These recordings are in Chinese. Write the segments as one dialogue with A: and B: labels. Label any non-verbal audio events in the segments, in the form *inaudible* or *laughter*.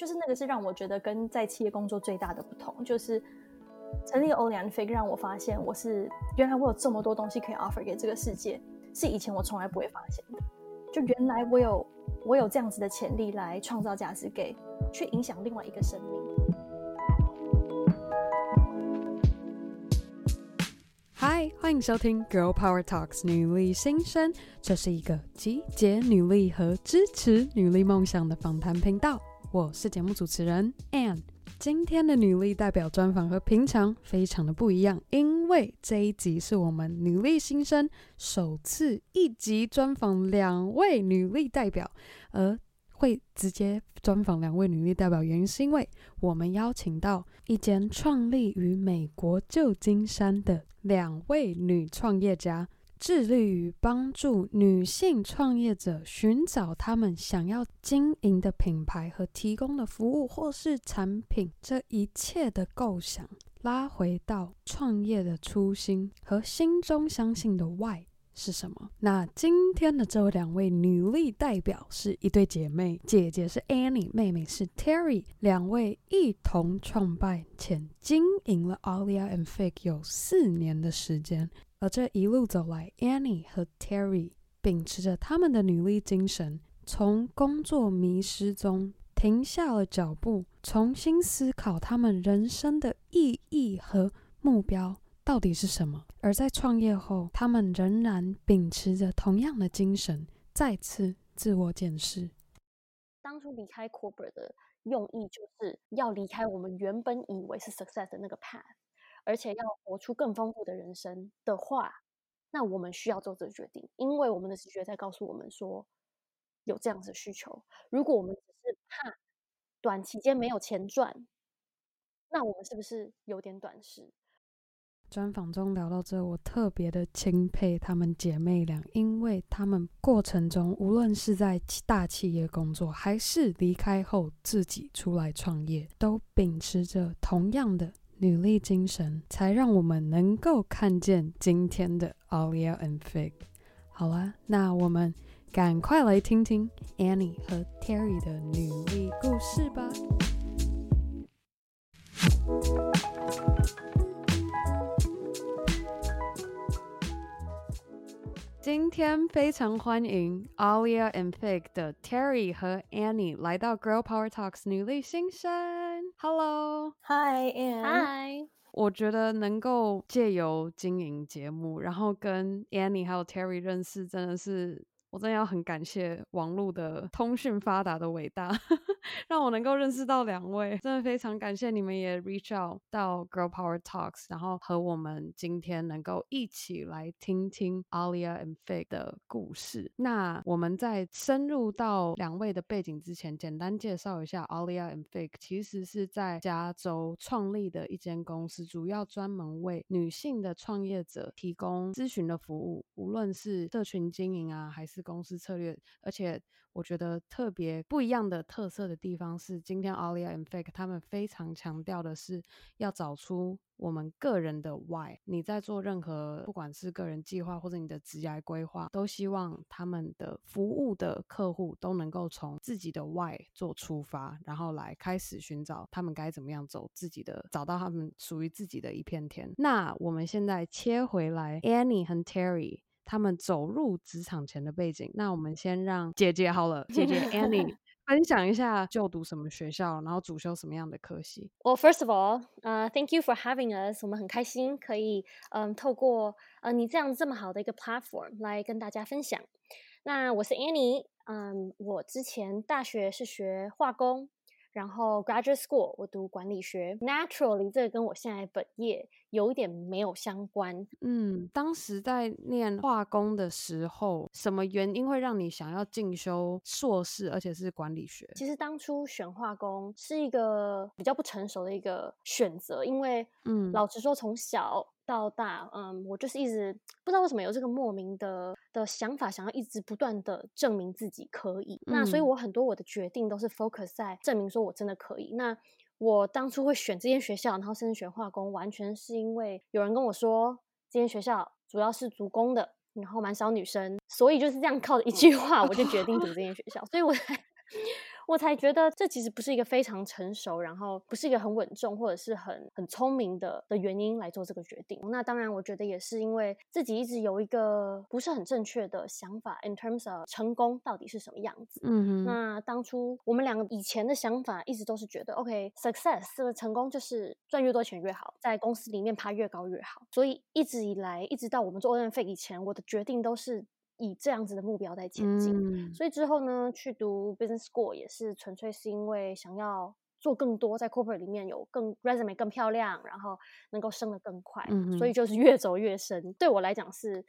A: 就是那个是让我觉得跟在企业工作最大的不同，就是成立 Ollie and Fig 让我发现我是原来我有这么多东西可以 offer 给这个世界，是以前我从来不会发现的。就原来我有我有这样子的潜力来创造价值给，去影响另外一个生命。
B: 嗨，欢迎收听 Girl Power Talks 女力新生，这是一个集结女力和支持女力梦想的访谈频道。我是节目主持人 Ann。今天的女力代表专访和平常非常的不一样，因为这一集是我们女力新生首次一集专访两位女力代表，而会直接专访两位女力代表，原因是因为我们邀请到一间创立于美国旧金山的两位女创业家。致力于帮助女性创业者寻找他们想要经营的品牌和提供的服务或是产品，这一切的构想拉回到创业的初心和心中相信的 why 是什么？那今天的这两位女力代表是一对姐妹，姐姐是 Annie，妹妹是 Terry，两位一同创办且经营了 Ollie and Fig 有四年的时间。而这一路走来，Annie 和 Terry 秉持着他们的女力精神，从工作迷失中停下了脚步，重新思考他们人生的意义和目标到底是什么。而在创业后，他们仍然秉持着同样的精神，再次自我检视。
A: 当初离开 Corporate 的用意，就是要离开我们原本以为是 success 的那个 path。而且要活出更丰富的人生的话，那我们需要做这个决定，因为我们的直觉在告诉我们说有这样子的需求。如果我们只是怕短期间没有钱赚，那我们是不是有点短视？
B: 专访中聊到这，我特别的钦佩她们姐妹俩，因为她们过程中无论是在大企业工作，还是离开后自己出来创业，都秉持着同样的。努力精神，才让我们能够看见今天的 Ollie and Fig。好了，那我们赶快来听听 Annie 和 Terry 的努力故事吧。今天非常欢迎 Alia and Fig 的 Terry 和 Annie 来到 Girl Power Talks 女力新生。
A: Hello，Hi，Annie，Hi。
B: 我觉得能够借由经营节目，然后跟 Annie 还有 Terry 认识，真的是。我真的要很感谢网络的通讯发达的伟大，*laughs* 让我能够认识到两位，真的非常感谢你们也 reach out 到 Girl Power Talks，然后和我们今天能够一起来听听 Alia and Fig 的故事。那我们在深入到两位的背景之前，简单介绍一下 Alia and Fig，其实是在加州创立的一间公司，主要专门为女性的创业者提供咨询的服务，无论是社群经营啊，还是公司策略，而且我觉得特别不一样的特色的地方是，今天 Ollie and Fig 他们非常强调的是要找出我们个人的 Why。你在做任何不管是个人计划或者你的职业规划，都希望他们的服务的客户都能够从自己的 Why 做出发，然后来开始寻找他们该怎么样走自己的，找到他们属于自己的一片天。那我们现在切回来，Annie 和 Terry。他们走入职场前的背景，那我们先让姐姐好了，姐姐 *laughs* Annie 分享一下就读什么学校，然后主修什么样的科系。
A: Well, first of all, uh, thank you for having us. 我们很开心可以，嗯，透过呃你这样这么好的一个 platform 来跟大家分享。那我是 Annie，嗯，我之前大学是学化工。然后 graduate school 我读管理学，naturally 这个跟我现在本业有一点没有相关。
B: 嗯，当时在念化工的时候，什么原因会让你想要进修硕士，而且是管理学？
A: 其实当初选化工是一个比较不成熟的一个选择，因为嗯，老实说从小。到大，嗯，我就是一直不知道为什么有这个莫名的的想法，想要一直不断的证明自己可以。嗯、那所以，我很多我的决定都是 focus 在证明说我真的可以。那我当初会选这间学校，然后甚至选化工，完全是因为有人跟我说，这间学校主要是足工的，然后蛮少女生，所以就是这样靠着一句话，我就决定读这间学校。所以我才我才觉得这其实不是一个非常成熟，然后不是一个很稳重或者是很很聪明的的原因来做这个决定。那当然，我觉得也是因为自己一直有一个不是很正确的想法，in terms of 成功到底是什么样子。嗯哼。那当初我们两个以前的想法一直都是觉得，OK，success 这个成功就是赚越多钱越好，在公司里面爬越高越好。所以一直以来，一直到我们做 Olympic 以前，我的决定都是。以这样子的目标在前进，嗯，所以之后呢，去读 business school 也是纯粹是因为想要做更多，在 corporate 里面有更 resume 更漂亮，然后能够升得更快，嗯，所以就是越走越深。对我来讲是，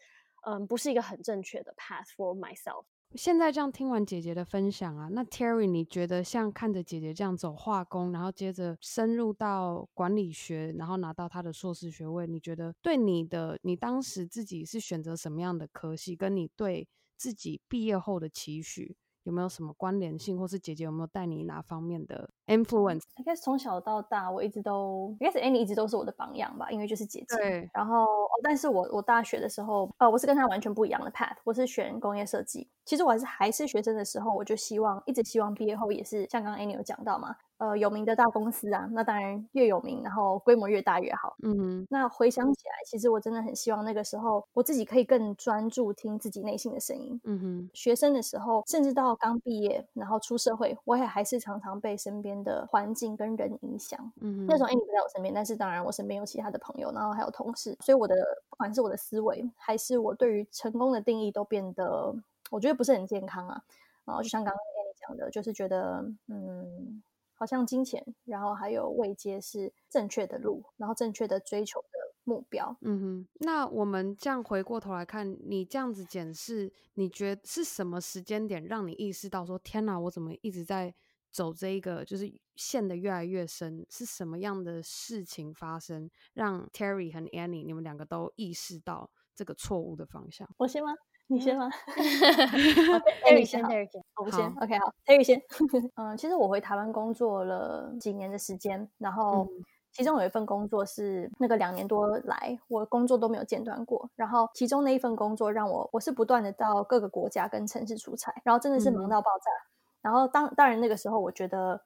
A: 嗯，不是一个很正确的 path for myself。
B: 现在这样听完姐姐的分享啊，那 Terry 你觉得像看着姐姐这样走化工，然后接着深入到管理学，然后拿到她的硕士学位，你觉得对你的你当时自己是选择什么样的科系，跟你对自己毕业后的期许？有没有什么关联性，或是姐姐有没有带你哪方面的 influence？
C: 应该是从小到大，我一直都，应该是 Annie 一直都是我的榜样吧，因为就是姐姐。对。然后，哦，但是我我大学的时候，呃，我是跟她完全不一样的 path，我是选工业设计。其实我还是还是学生的时候，我就希望一直希望毕业后也是像刚刚 Annie 有讲到嘛。呃，有名的大公司啊，那当然越有名，然后规模越大越好。嗯哼，那回想起来，其实我真的很希望那个时候我自己可以更专注听自己内心的声音。嗯哼，学生的时候，甚至到刚毕业，然后出社会，我也还是常常被身边的环境跟人影响。嗯，那时候 Annie 不在我身边，但是当然我身边有其他的朋友，然后还有同事，所以我的不管是我的思维，还是我对于成功的定义，都变得我觉得不是很健康啊。然后就像刚刚 Annie 讲的，就是觉得嗯。好像金钱，然后还有位阶是正确的路，然后正确的追求的目标。
B: 嗯哼，那我们这样回过头来看，你这样子检视，你觉得是什么时间点让你意识到说，天哪，我怎么一直在走这一个，就是陷得越来越深？是什么样的事情发生，让 Terry 和 Annie 你们两个都意识到这个错误的方向？
C: 我先吗？你先吗？*laughs* *laughs* Terry 先，Terry 先，我不先。OK，好，Terry 先。*laughs* 嗯，其实我回台湾工作了几年的时间，然后其中有一份工作是那个两年多来，我工作都没有间断过。然后其中那一份工作让我，我是不断的到各个国家跟城市出差，然后真的是忙到爆炸。嗯、然后当当然那个时候，我觉得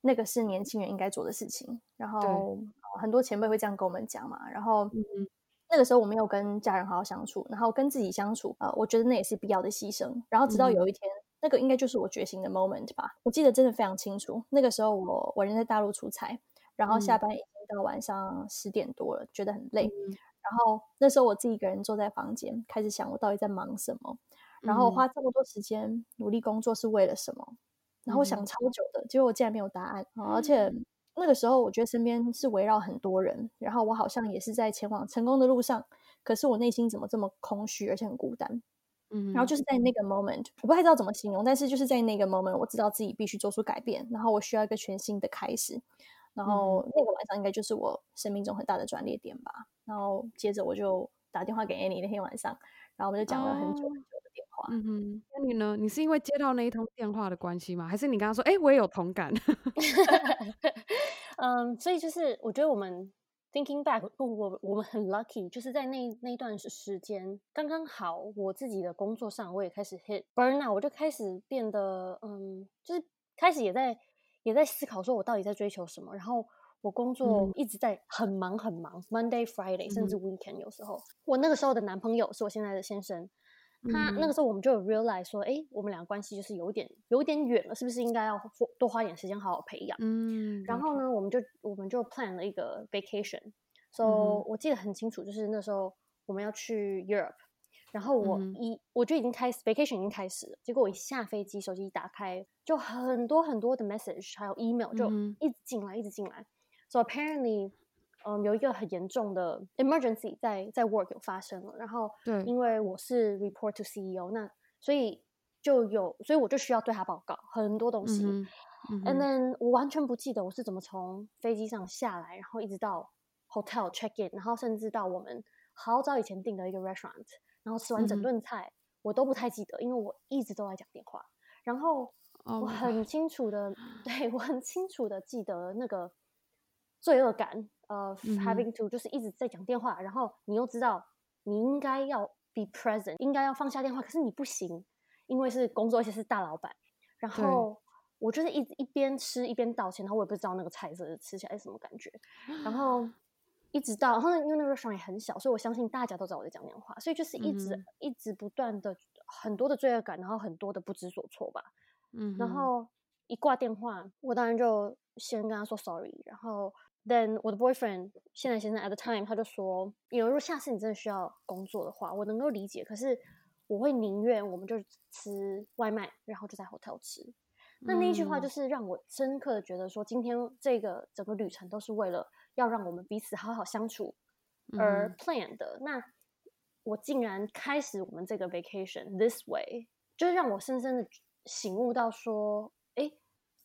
C: 那个是年轻人应该做的事情。然后很多前辈会这样跟我们讲嘛。然后。嗯那个时候我没有跟家人好好相处，然后跟自己相处，呃，我觉得那也是必要的牺牲。然后直到有一天，嗯、那个应该就是我觉醒的 moment 吧。我记得真的非常清楚，那个时候我我人在大陆出差，然后下班已经到晚上十点多了，嗯、觉得很累。嗯、然后那时候我自己一个人坐在房间，开始想我到底在忙什么，然后花这么多时间努力工作是为了什么？然后我想超久的，结果我竟然没有答案，而且。那个时候，我觉得身边是围绕很多人，然后我好像也是在前往成功的路上，可是我内心怎么这么空虚，而且很孤单。嗯，然后就是在那个 moment，我不太知道怎么形容，但是就是在那个 moment，我知道自己必须做出改变，然后我需要一个全新的开始。然后那个晚上应该就是我生命中很大的转捩点吧。然后接着我就打电话给 Annie 那天晚上，然后我们就讲了很久很久。哦嗯
B: 哼，那你呢？你是因为接到那一通电话的关系吗？还是你刚刚说，哎、欸，我也有同感？*laughs*
A: 嗯，所以就是我觉得我们 thinking back，我我们很 lucky，就是在那那一段时间刚刚好，我自己的工作上我也开始 hit burnout，我就开始变得嗯，就是开始也在也在思考说我到底在追求什么，然后我工作一直在很忙很忙、嗯、，Monday Friday 甚至 weekend 有时候，嗯、我那个时候的男朋友是我现在的先生。他那个时候，我们就有 realize 说，哎，我们俩关系就是有点有点远了，是不是应该要多花点时间好好培养？嗯，然后呢，我们就我们就 plan 了一个 vacation，so、嗯、我记得很清楚，就是那时候我们要去 Europe，然后我一、嗯、我就已经开始 vacation 已经开始了，结果我一下飞机，手机一打开，就很多很多的 message 还有 email 就一直进来，一直进来，so apparently。嗯，有一个很严重的 emergency 在在 work 有发生了，然后对，因为我是 report to CEO，那所以就有，所以我就需要对他报告很多东西。嗯嗯、And then 我完全不记得我是怎么从飞机上下来，然后一直到 hotel check in，然后甚至到我们好早以前订的一个 restaurant，然后吃完整顿菜，嗯、我都不太记得，因为我一直都在讲电话。然后 *laughs* 我很清楚的，oh、对我很清楚的记得那个罪恶感。呃、uh，having to 就是一直在讲电话，然后你又知道你应该要 be present，应该要放下电话，可是你不行，因为是工作，而且是大老板。然后我就是一直一边吃一边道歉，然后我也不知道那个菜色吃起来是什么感觉，然后一直到，然后因为那个 restaurant 也很小，所以我相信大家都知道我在讲电话，所以就是一直、嗯、一直不断的很多的罪恶感，然后很多的不知所措吧。嗯，然后一挂电话，我当然就先跟他说 sorry，然后 then 我的 boyfriend 现在先生 at the time 他就说，有如果下次你真的需要工作的话，我能够理解，可是我会宁愿我们就吃外卖，然后就在 hotel 吃。那那一句话就是让我深刻的觉得说，今天这个整个旅程都是为了要让我们彼此好好相处而 plan 的。嗯、那我竟然开始我们这个 vacation this way，就是让我深深的醒悟到说，哎，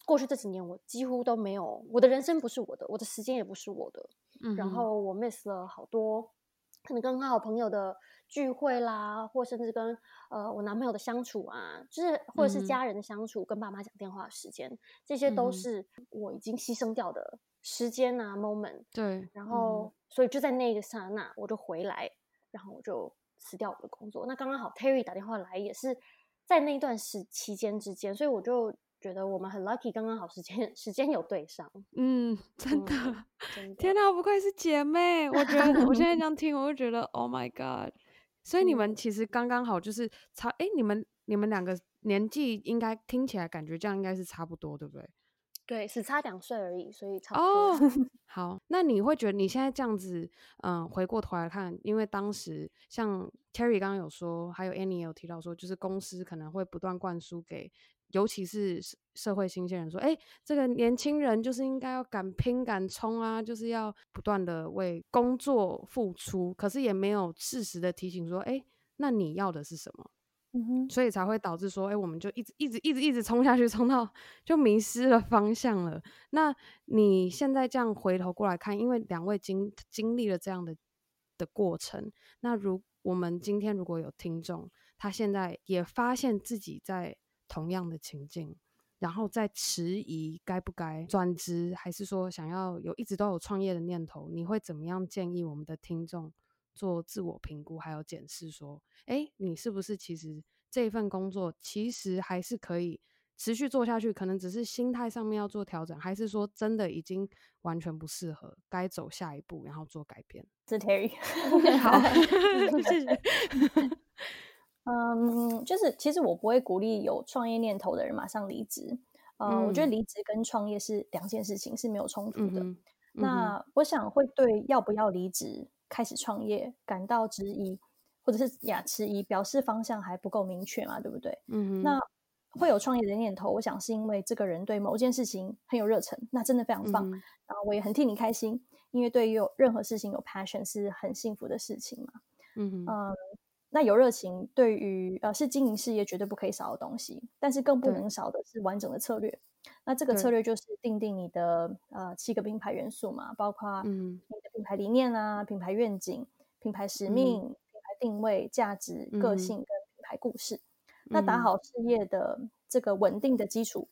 A: 过去这几年我几乎都没有，我的人生不是我的，我的时间也不是我的，嗯、然后我 miss 了好多可能跟好朋友的。聚会啦，或甚至跟呃我男朋友的相处啊，就是或者是家人的相处，嗯、跟爸妈讲电话的时间，这些都是我已经牺牲掉的时间啊、嗯、moment。对，然后、嗯、所以就在那个刹那，我就回来，然后我就辞掉我的工作。那刚刚好，Terry 打电话来，也是在那段时期间之间，所以我就觉得我们很 lucky，刚刚好时间 *laughs* 时间有对上。
B: 嗯，真的，嗯、真的天哪，不愧是姐妹！我觉得我现在这样 *laughs* 听，我就觉得 Oh my God。所以你们其实刚刚好，就是差哎、欸，你们你们两个年纪应该听起来感觉这样应该是差不多，对不对？
A: 对，只差两岁而已，所以差不多。Oh, *laughs*
B: 好，那你会觉得你现在这样子，嗯，回过头来看，因为当时像 Terry 刚刚有说，还有 Annie 也有提到说，就是公司可能会不断灌输给。尤其是社会新鲜人说：“哎，这个年轻人就是应该要敢拼敢冲啊，就是要不断的为工作付出。可是也没有适时的提醒说：哎，那你要的是什么？嗯哼，所以才会导致说：哎，我们就一直一直一直一直冲下去，冲到就迷失了方向了。那你现在这样回头过来看，因为两位经经历了这样的的过程，那如我们今天如果有听众，他现在也发现自己在。同样的情境，然后再迟疑该不该转职，还是说想要有一直都有创业的念头？你会怎么样建议我们的听众做自我评估，还有检视？说，哎，你是不是其实这一份工作其实还是可以持续做下去？可能只是心态上面要做调整，还是说真的已经完全不适合，该走下一步，然后做改变？
C: 是 Terry，*laughs*
B: 好，*laughs* 谢谢。*laughs*
C: 嗯，就是其实我不会鼓励有创业念头的人马上离职。呃、嗯，我觉得离职跟创业是两件事情，是没有冲突的。嗯、那我想会对要不要离职开始创业感到质疑，或者是呀迟疑，表示方向还不够明确嘛，对不对？嗯，那会有创业的念头，我想是因为这个人对某件事情很有热忱，那真的非常棒。嗯、然后我也很替你开心，因为对于有任何事情有 passion 是很幸福的事情嘛。嗯嗯。那有热情，对于呃是经营事业绝对不可以少的东西，但是更不能少的是完整的策略。那这个策略就是定定你的呃七个品牌元素嘛，包括嗯你的品牌理念啊、品牌愿景、品牌使命、嗯、品牌定位、价值、个性跟品牌故事。嗯、那打好事业的这个稳定的基础。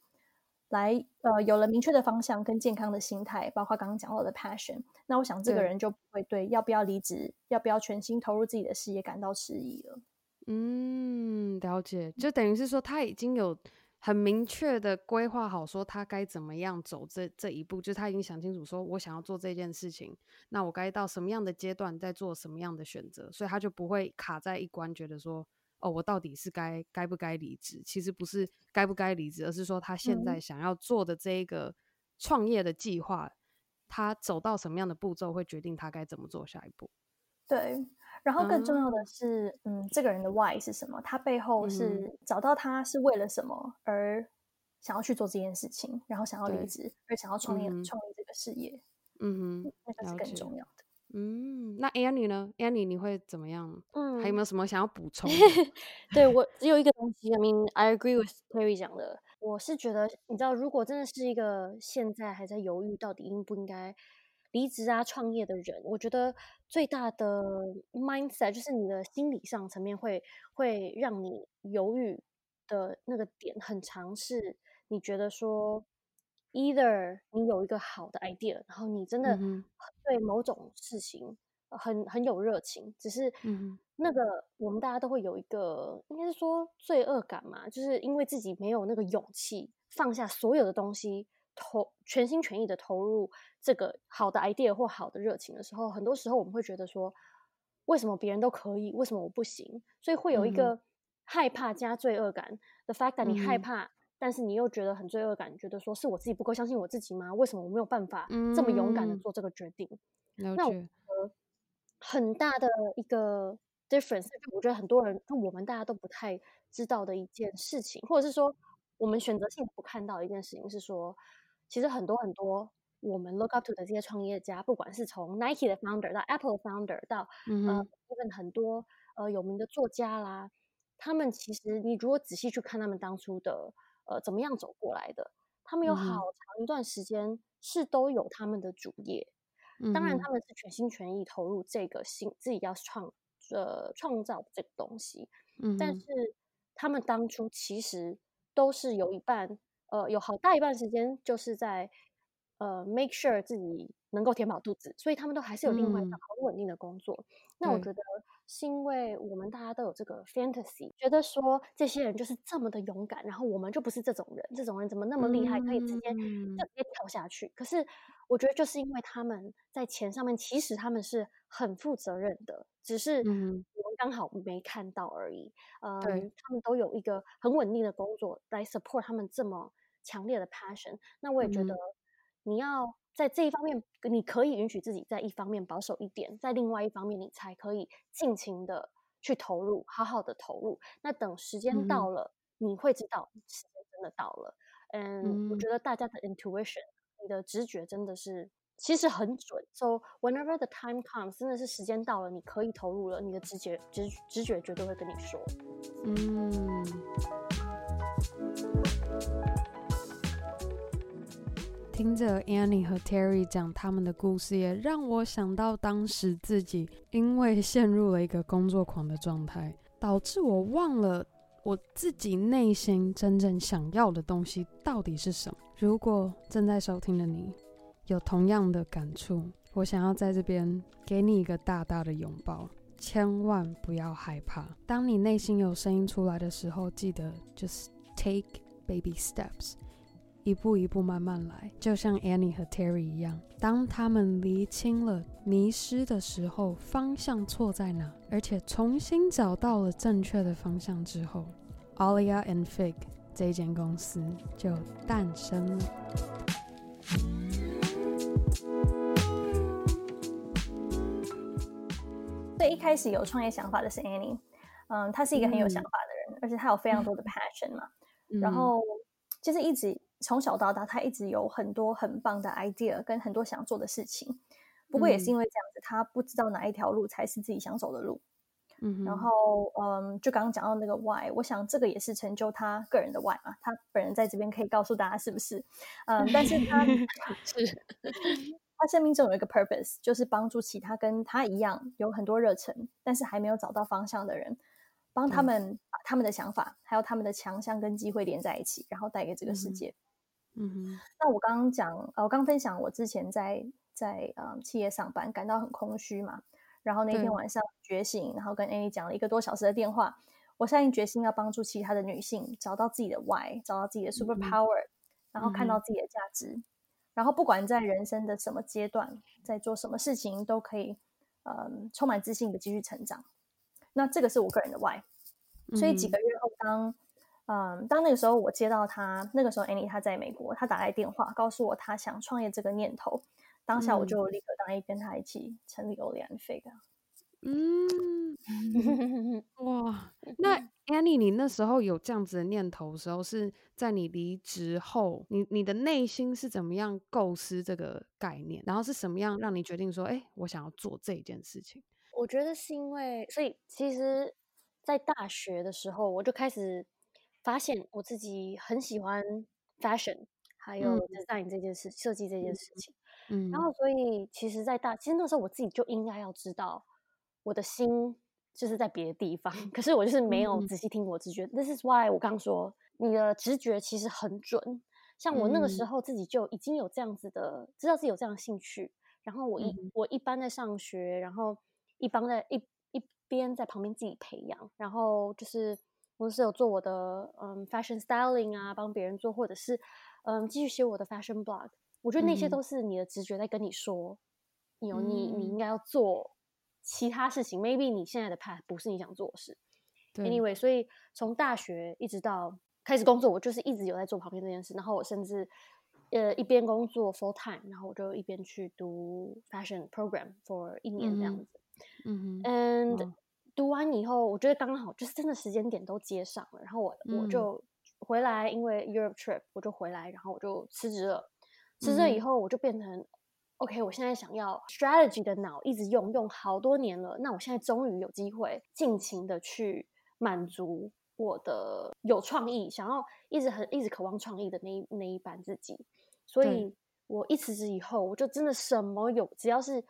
C: 来，呃，有了明确的方向跟健康的心态，包括刚刚讲到的 passion，那我想这个人就不会对要不要离职、要不要全心投入自己的事业感到迟疑了。
B: 嗯，了解，就等于是说他已经有很明确的规划好，说他该怎么样走这这一步，就是他已经想清楚，说我想要做这件事情，那我该到什么样的阶段再做什么样的选择，所以他就不会卡在一关，觉得说。哦，我到底是该该不该离职？其实不是该不该离职，而是说他现在想要做的这一个创业的计划，嗯、他走到什么样的步骤会决定他该怎么做下一步。
C: 对，然后更重要的是，嗯，嗯，这个人的 why 是什么？他背后是找到他是为了什么而想要去做这件事情，然后想要离职而想要创业、嗯、创业这个事业。嗯哼，那个是更重要的。
B: 嗯，那 Annie 呢？Annie 你会怎么样？嗯，还有没有什么想要补充？*laughs*
A: 对，我只有一个东西，I mean I agree with Terry 讲的。我是觉得，你知道，如果真的是一个现在还在犹豫到底应不应该离职啊、创业的人，我觉得最大的 mindset 就是你的心理上层面会会让你犹豫的那个点很常是，你觉得说。Either 你有一个好的 idea，然后你真的对某种事情很很有热情，只是那个我们大家都会有一个，应该是说罪恶感嘛，就是因为自己没有那个勇气放下所有的东西，投全心全意的投入这个好的 idea 或好的热情的时候，很多时候我们会觉得说，为什么别人都可以，为什么我不行？所以会有一个害怕加罪恶感。The fact that 你害怕，但是你又觉得很罪恶感，觉得说是我自己不够相信我自己吗？为什么我没有办法这么勇敢的做这个决定？那我觉得很大的一个 difference，我觉得很多人，就我们大家都不太知道的一件事情，或者是说我们选择性不看到的一件事情是说，其实很多很多我们 look up to 的这些创业家，不管是从 Nike 的 founder 到 Apple founder 到、嗯、呃，even 很多呃有名的作家啦，他们其实你如果仔细去看他们当初的呃怎么样走过来的，他们有好长一段时间是都有他们的主业。当然，他们是全心全意投入这个新自己要创呃创造这个东西，嗯，但是他们当初其实都是有一半呃有好大一半时间就是在呃 make sure 自己能够填饱肚子，所以他们都还是有另外一份很稳定的工作。嗯，那我觉得。是因为我们大家都有这个 fantasy，觉得说这些人就是这么的勇敢，然后我们就不是这种人，这种人怎么那么厉害，可以直接就直接跳下去？可是我觉得就是因为他们在钱上面，其实他们是很负责任的，只是我们刚好没看到而已。嗯，他们都有一个很稳定的工作来 support 他们这么强烈的 passion。那我也觉得你要。在这一方面，你可以允许自己在一方面保守一点，在另外一方面，你才可以尽情的去投入，好好的投入。那等时间到了，嗯、你会知道时间真的到了。嗯，我觉得大家的 intuition，你的直觉真的是其实很准。So whenever the time comes，真的是时间到了，你可以投入了，你的直觉直直觉绝对会跟你说。嗯。
B: 听着 Annie 和 Terry 讲他们的故事，也让我想到当时自己因为陷入了一个工作狂的状态，导致我忘了我自己内心真正想要的东西到底是什么。如果正在收听的你有同样的感触，我想要在这边给你一个大大的拥抱，千万不要害怕。当你内心有声音出来的时候，记得 just take baby steps。一步一步慢慢来，就像 Annie 和 Terry 一样。当他们厘清了迷失的时候，方向错在哪，而且重新找到了正确的方向之后，Alia and Fig 这间公司就诞生了。
C: 所以一开始有创业想法的是 Annie，嗯，他是一个很有想法的人，嗯、而且他有非常多的 *laughs* passion 嘛，嗯、然后就是一直。从小到大，他一直有很多很棒的 idea，跟很多想做的事情。不过也是因为这样子，他不知道哪一条路才是自己想走的路。嗯，然后嗯，就刚刚讲到那个 why，我想这个也是成就他个人的 why 嘛。他本人在这边可以告诉大家是不是？嗯，但是他 *laughs* 是他生命中有一个 purpose，就是帮助其他跟他一样有很多热忱，但是还没有找到方向的人，帮他们把他们的想法还有他们的强项跟机会连在一起，然后带给这个世界。嗯
B: 嗯哼，
C: 那我刚刚讲，呃，我刚分享我之前在在呃企业上班，感到很空虚嘛。然后那天晚上觉醒，然后跟 Annie 讲了一个多小时的电话。我下定决心要帮助其他的女性找到自己的 Why，找到自己的 Super Power，嗯，然后看到自己的价值。嗯，然后不管在人生的什么阶段，在做什么事情，都可以呃充满自信的继续成长。那这个是我个人的 Why。所以几个月后当。嗯，当那个时候我接到他，那个时候 Annie 他在美国，他打来电话告诉我他想创业这个念头，当下我就立刻答应跟他一起成立 and Fig。
B: 嗯，*laughs* 哇，那 Annie 你那时候有这样子的念头的时候，是在你离职后，你你的内心是怎么样构思这个概念，然后是什么样让你决定说，哎，我想要做这件事情？
A: 我觉得是因为，所以其实，在大学的时候我就开始。发现我自己很喜欢 fashion，还有 design 这件事，嗯、设计这件事情。嗯，然后所以其实，在大其实那时候我自己就应该要知道，我的心就是在别的地方，可是我就是没有仔细听我直觉。嗯、This is why 我刚说你的直觉其实很准。像我那个时候自己就已经有这样子的，知道自己有这样的兴趣。然后我一、嗯、我一般在上学，然后一方在一一边在旁边自己培养，然后就是。或者是有做我的嗯 fashion styling 啊，帮别人做，或者是嗯继续写我的 fashion blog。我觉得那些都是你的直觉在跟你说，嗯、有你你应该要做其他事情。Maybe 你现在的 path 不是你想做的事。Anyway，所以从大学一直到开始工作，我就是一直有在做旁边这件事。然后我甚至呃一边工作 full time，然后我就一边去读 fashion program for 一年这样子。嗯哼，and、哦、读完以后，我觉得刚好就是真的时间点都接上了。然后我、嗯、我就回来，因为 Europe trip，我就回来，然后我就辞职了。辞职以后，我就变成、嗯、OK，我现在想要 strategy 的脑一直用用好多年了。那我现在终于有机会尽情的去。满足我的有创意，想要一直很一直渴望创意的那一那一版自己，所以我一辞职以后，我就真的什么有只要是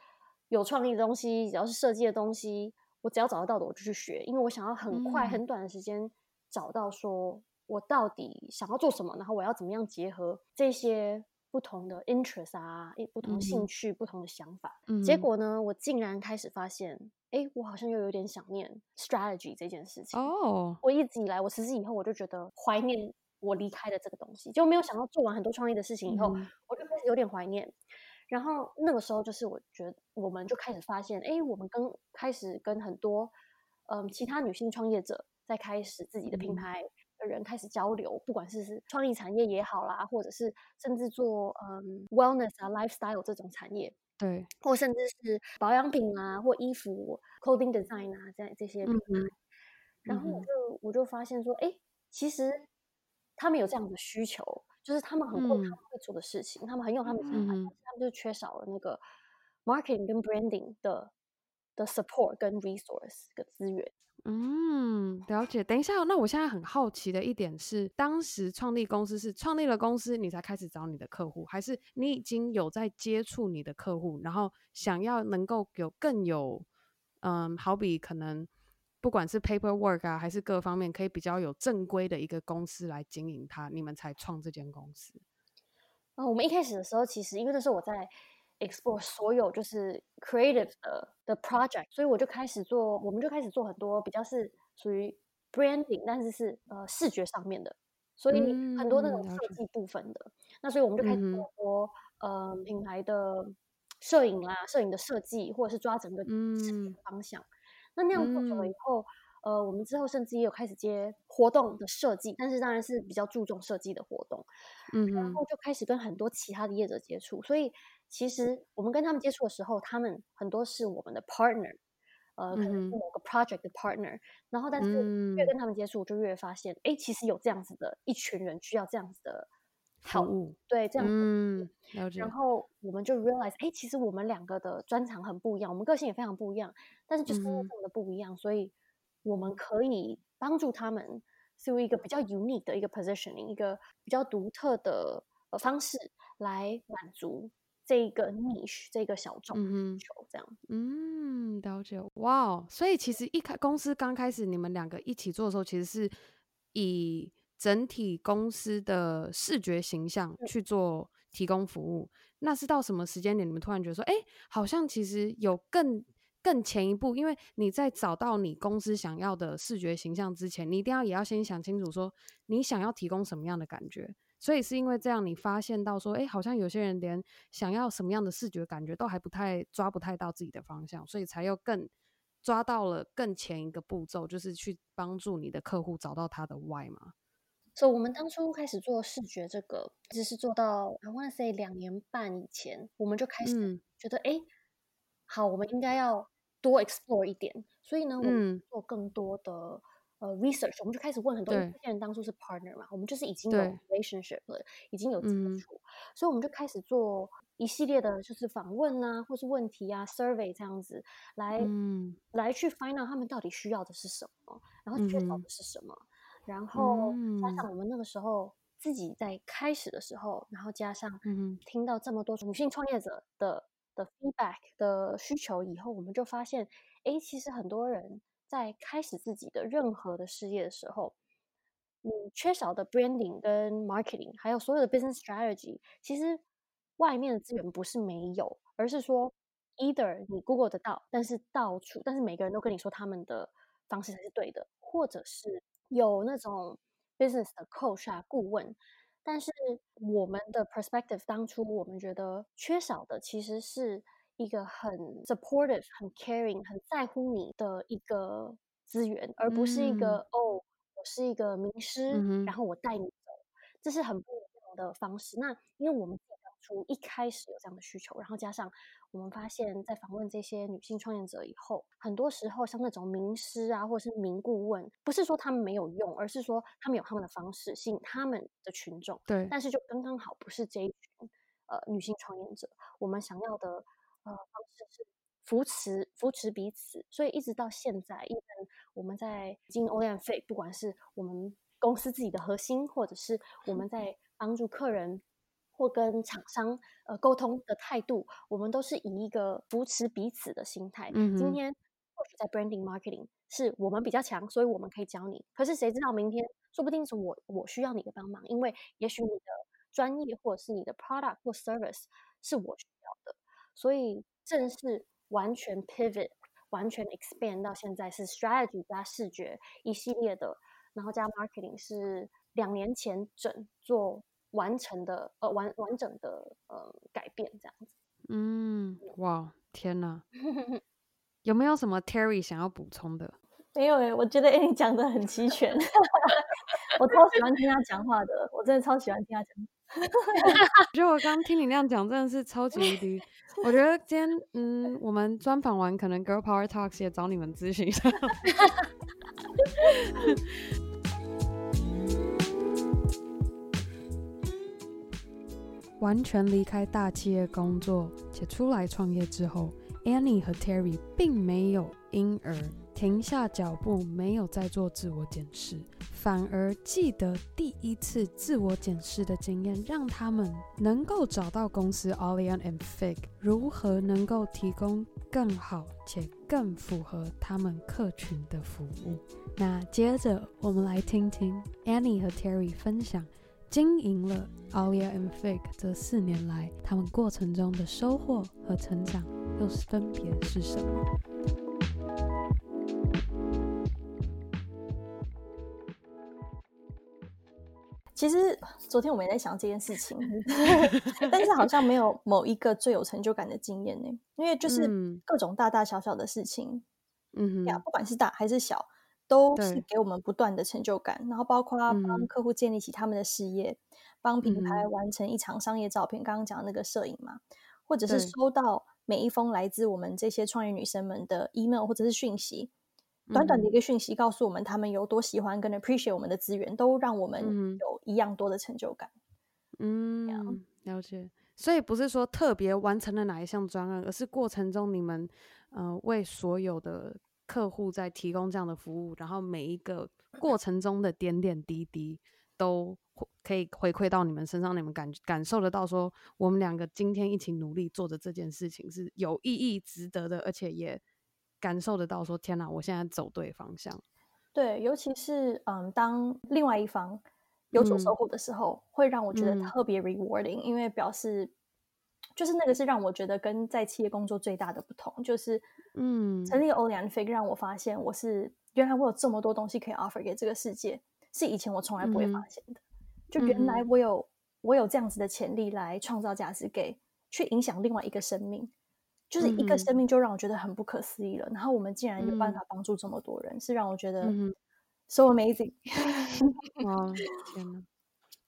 A: 有创意的东西，只要是设计的东西，我只要找得到的我就去学，因为我想要很快很短的时间找到说我到底想要做什么，然后我要怎么样结合这些不同的 interest 啊，不同的兴趣，嗯、不同的想法，嗯、结果呢，我竟然开始发现。哎，我好像又有点想念 strategy 这件事情。哦，我一直以来，我辞职以后，我就觉得怀念我离开的这个东西，就没有想到做完很多创意的事情以后，嗯、我就开始有点怀念。然后那个时候，就是我觉得我们就开始发现，哎，我们跟开始跟很多嗯其他女性创业者在开始自己的品牌的人开始交流，嗯、不管是是创意产业也好啦，或者是甚至做嗯 wellness 啊 lifestyle 这种产业。
B: 对，
A: 或甚至是保养品啊，或衣服，clothing design 啊，这这些品牌，嗯、然后我就、嗯、我就发现说，哎，其实他们有这样的需求，就是他们很会他们会做的事情，嗯、他们很有他们的想法，嗯、但是他们就缺少了那个 marketing 跟 branding 的的 support 跟 resource 的资源。
B: 嗯，了解。等一下，那我现在很好奇的一点是，当时创立公司是创立了公司，你才开始找你的客户，还是你已经有在接触你的客户，然后想要能够有更有，嗯，好比可能不管是 paperwork 啊，还是各方面可以比较有正规的一个公司来经营它，你们才创这间公司。
A: 啊、哦，我们一开始的时候，其实因为那时候我在。explore 所有就是 creative 的的 project，所以我就开始做，我们就开始做很多比较是属于 branding，但是是呃视觉上面的，所以很多那种设计部分的。嗯、那所以我们就开始做很多、嗯、呃品牌的摄影啦，摄影的设计，或者是抓整个视频方向。嗯、那那样做久了以后，呃，我们之后甚至也有开始接活动的设计，但是当然是比较注重设计的活动。嗯，然后就开始跟很多其他的业者接触，所以。其实我们跟他们接触的时候，他们很多是我们的 partner，呃，可能是某个 project 的 partner。然后，但是越跟他们接触，我就越发现，哎，其实有这样子的一群人需要这样子的服务，对，这样子。嗯，了解。然后我们就 realize，哎，其实我们两个的专长很不一样，我们个性也非常不一样，但是就是因为这么的不一样，所以我们可以帮助他们，是一个比较 unique 的一个 positioning，一个比较独特的呃方式来满足。这个 niche，这个小众需求这样，
B: 嗯，了解，哇哦，所以其实一开公司刚开始，你们两个一起做的时候，其实是以整体公司的视觉形象去做提供服务。嗯、那是到什么时间点，你们突然觉得说，哎，好像其实有更更前一步，因为你在找到你公司想要的视觉形象之前，你一定要也要先想清楚，说你想要提供什么样的感觉。所以是因为这样，你发现到说，哎，好像有些人连想要什么样的视觉感觉都还不太抓不太到自己的方向，所以才又更抓到了更前一个步骤，就是去帮助你的客户找到他的 why 嘛。
A: 所以，我们当初开始做视觉这个，只是做到 I wanna say 两年半以前，我们就开始觉得，哎、嗯，好，我们应该要多 explore 一点。所以呢，我们做更多的。呃、uh，research，我们就开始问很多，这些人当初是 partner 嘛，我们就是已经有 relationship 了，已经有接触，嗯、所以我们就开始做一系列的，就是访问啊，或是问题啊，survey 这样子，来、嗯、来去 find out 他们到底需要的是什么，然后缺少的是什么，嗯、然后加上我们那个时候自己在开始的时候，然后加上听到这么多女性创业者的的 feedback 的需求以后，我们就发现，哎，其实很多人。在开始自己的任何的事业的时候，你缺少的 branding 跟 marketing，还有所有的 business strategy，其实外面的资源不是没有，而是说 either 你 Google 得到，但是到处，但是每个人都跟你说他们的方式才是对的，或者是有那种 business 的 coach 啊顾问，但是我们的 perspective 当初我们觉得缺少的其实是一个很 supportive、很 caring、很在乎你的一个资源，而不是一个、嗯、哦，我是一个名师，嗯、然后我带你走，这是很不一样的方式。那因为我们当初一开始有这样的需求，然后加上。我们发现，在访问这些女性创业者以后，很多时候像那种名师啊，或者是名顾问，不是说他们没有用，而是说他们有他们的方式吸引他们的群众。对，但是就刚刚好不是这一群呃女性创业者。我们想要的呃方式是扶持扶持彼此，所以一直到现在，因为我们在经营 Fake，不管是我们公司自己的核心，或者是我们在帮助客人。或跟厂商呃沟通的态度，我们都是以一个扶持彼此的心态。嗯，今天或许在 branding marketing 是我们比较强，所以我们可以教你。可是谁知道明天说不定是我我需要你的帮忙，因为也许你的专业或者是你的 product 或 service 是我需要的。所以正是完全 pivot，完全 expand 到现在是 strategy 加视觉一系列的，然后加 marketing 是两年前整做。完成的呃完完整的呃改变这样子，
B: 嗯，哇，天哪，*laughs* 有没有什么 Terry 想要补充的？*laughs*
C: 没有诶，我觉得 Annie 讲的很齐全，*laughs* 我超喜欢听他讲话的，我真的超喜欢听他讲。
B: 我觉得我刚听你那样讲，真的是超级无敌。我觉得今天嗯，我们专访完，可能 Girl Power Talks 也找你们咨询一下。完全离开大企业工作且出来创业之后，Annie 和 Terry 并没有因而停下脚步，没有再做自我检视，反而记得第一次自我检视的经验，让他们能够找到公司 Allianz and Fig 如何能够提供更好且更符合他们客群的服务。那接着我们来听听 Annie 和 Terry 分享。经营了 Alia and Fake 这四年来，他们过程中的收获和成长又是分别是什么？
C: 其实昨天我们也在想这件事情，*laughs* 但是好像没有某一个最有成就感的经验呢，因为就是各种大大小小的事情，嗯呀，不管是大还是小。都是给我们不断的成就感，然后包括帮客户建立起他们的事业，帮、嗯、品牌完成一场商业照片，刚刚讲的那个摄影嘛，或者是收到每一封来自我们这些创业女生们的 email 或者是讯息，短短的一个讯息告诉我们他们有多喜欢跟 appreciate 我们的资源，都让我们有一样多的成就感。
B: 嗯，了解。所以不是说特别完成了哪一项专案，而是过程中你们呃为所有的。客户在提供这样的服务，然后每一个过程中的点点滴滴都可以回馈到你们身上，你们感感受得到说，我们两个今天一起努力做的这件事情是有意义、值得的，而且也感受得到说，天哪，我现在走对方向。
C: 对，尤其是嗯，当另外一方有所收获的时候，嗯、会让我觉得特别 rewarding，、嗯、因为表示。就是那个是让我觉得跟在企业工作最大的不同，就是嗯，成立 Only on Fake 让我发现我是原来我有这么多东西可以 offer 给这个世界，是以前我从来不会发现的。嗯、就原来我有我有这样子的潜力来创造价值给，去影响另外一个生命，就是一个生命就让我觉得很不可思议了。然后我们竟然有办法帮助这么多人，是让我觉得 so amazing。
B: 哇，天哪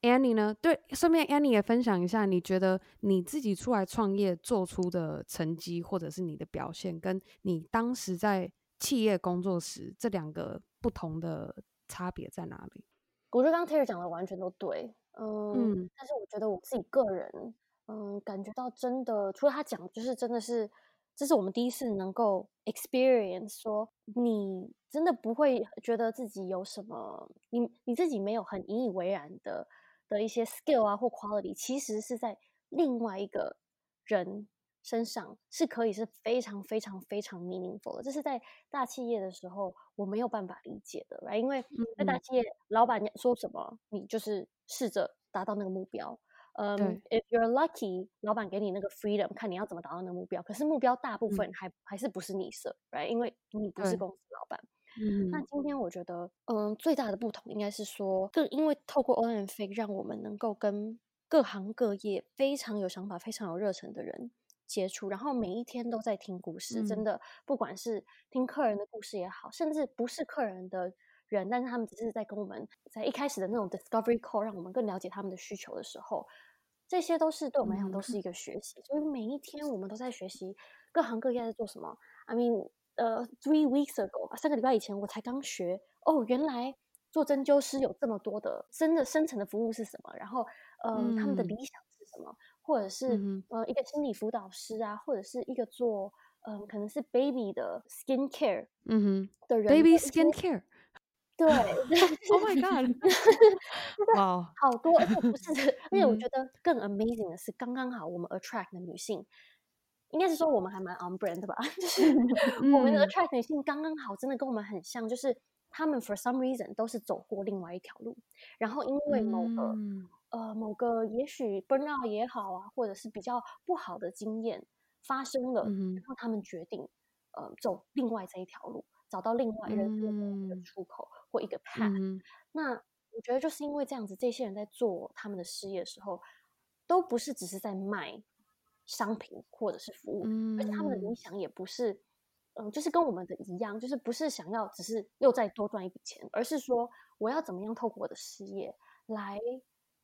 B: ！Annie 呢？对，顺便 Annie 也分享一下，你觉得你自己出来创业做出的成绩，或者是你的表现，跟你当时在企业工作时这两个不同的差别在哪里？
A: 我觉得刚刚 Terry 讲的完全都对，嗯，嗯，但是我觉得我自己个人，嗯，感觉到真的，除了他讲，就是真的是，这是我们第一次能够 experience，说你真的不会觉得自己有什么，你你自己没有很引以为然的。的一些 skill 啊或 quality，其实是在另外一个人身上是可以是非常非常非常 meaningful 的。这是在大企业的时候我没有办法理解的，right? 因为在大企业，嗯、老板说什么，你就是试着达到那个目标。嗯、um,，if you're lucky，老板给你那个 freedom，看你要怎么达到那个目标。可是目标大部分还、嗯、还是不是你设，right? 因为你不是公司老板。嗯，那今天我觉得，嗯，最大的不同应该是说，更因为透过 and Fig，让我们能够跟各行各业非常有想法、非常有热忱的人接触，然后每一天都在听故事，嗯、真的，不管是听客人的故事也好，甚至不是客人的人，但是他们只是在跟我们在一开始的那种 discovery call，让我们更了解他们的需求的时候，这些都是对我们来讲都是一个学习，所以每一天我们都在学习各行各业在做什么。I mean，呃，three weeks ago，三个礼拜以前我才刚学。哦，原来做针灸师有这么多的真的深层的服务是什么，然后呃、嗯，他们的理想是什么，或者是、嗯、呃一个心理辅导师啊，或者是一个做嗯、呃、可能是 baby 的 skin care 嗯哼的人
B: ，baby skin care。
A: 对，*laughs*
B: Oh my God！*laughs*
A: 哇，好多，而且不是，*laughs* 而且我觉得更 amazing 的是，刚刚好我们 attract 的女性，应该是说我们还蛮 on brand 的吧，*laughs* 就是我们的 attract 女性刚刚好，真的跟我们很像，就是他们 for some reason 都是走过另外一条路，然后因为某个、嗯、呃某个也许 burnout 也好啊，或者是比较不好的经验发生了，嗯、然后他们决定呃走另外这一条路。找到另外人生的出口或一个 path，嗯，那我觉得就是因为这样子，这些人在做他们的事业的时候，都不是只是在卖商品或者是服务，嗯，而且他们的理想也不是，嗯，就是跟我们的一样，就是不是想要只是又再多赚一笔钱，而是说我要怎么样透过我的事业来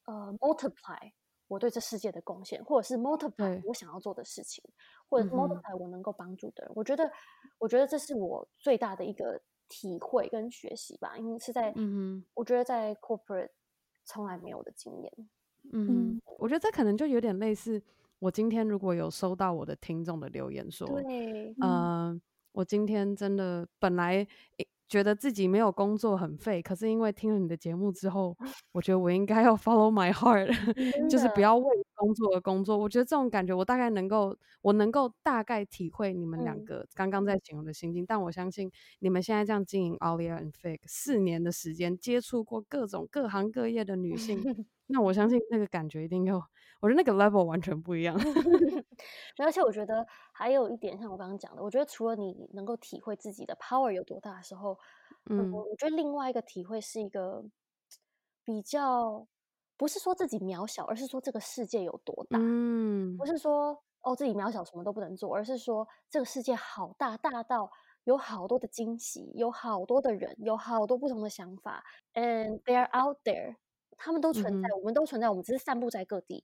A: 呃 multiply。我对这世界的贡献，或者是 multiply 我想要做的事情，或者是 multiply 我能够帮助的人，嗯，我觉得，我觉得这是我最大的一个体会跟学习吧，因为是在，嗯，我觉得在 corporate 从来没有的经验。
B: 嗯，嗯，我觉得这可能就有点类似，我今天如果有收到我的听众的留言说，对，嗯，呃，我今天真的本来。觉得自己没有工作很废，可是因为听了你的节目之后，*laughs* 我觉得我应该要 follow my heart，*laughs* 就是不要为工作而工作。我觉得这种感觉，我大概能够，我能够大概体会你们两个刚刚在形容的心境。嗯、但我相信你们现在这样经营 Olia and Fake 四年的时间，接触过各种各行各业的女性，*laughs* 那我相信那个感觉一定有，我觉得那个 level 完全不一样。*laughs*
A: 而且我觉得还有一点，像我刚刚讲的，我觉得除了你能够体会自己的 power 有多大的时候，嗯，我觉得另外一个体会是一个比较，不是说自己渺小，而是说这个世界有多大。嗯，不是说哦自己渺小什么都不能做，而是说这个世界好大，大到有好多的惊喜，有好多的人，有好多不同的想法，and they are out there，他们都存在，嗯，我们都存在，我们只是散布在各地。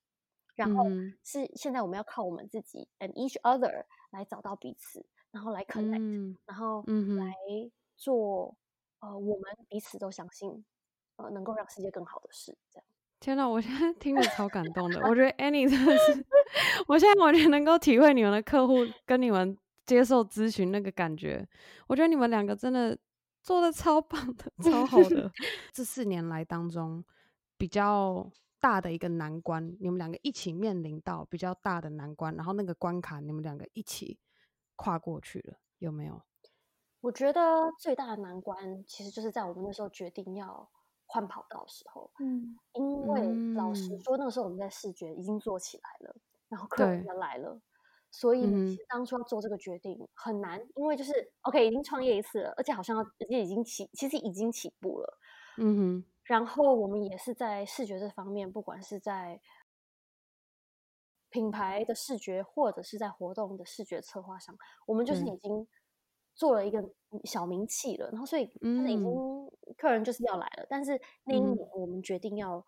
A: 然后是现在我们要靠我们自己 and each other 来找到彼此，然后来 connect，、嗯、然后来做、嗯、呃我们彼此都相信呃能够让世界更好的事。这样，
B: 天哪，我现在 *laughs* 听着超感动的。我觉得 Annie 真的是，*laughs* 我现在完全能够体会你们的客户跟你们接受咨询那个感觉。我觉得你们两个真的做的超棒的，超好的。*laughs* 这四年来当中比较。大的一个难关，你们两个一起面临到比较大的难关，然后那个关卡你们两个一起跨过去了，有没有？
A: 我觉得最大的难关其实就是在我们那时候决定要换跑道的时候，嗯，因为老实说，那个时候我们在视觉已经做起来了，然后客人也来了，所以其实当初要做这个决定很难，因为就是 OK 已经创业一次了，而且好像而且已经起，其实已经起步了，嗯哼。然后我们也是在视觉这方面，不管是在品牌的视觉，或者是在活动的视觉策划上，我们就是已经做了一个小名气了。嗯、然后所以就是已经客人就是要来了。嗯、但是那一年我们决定要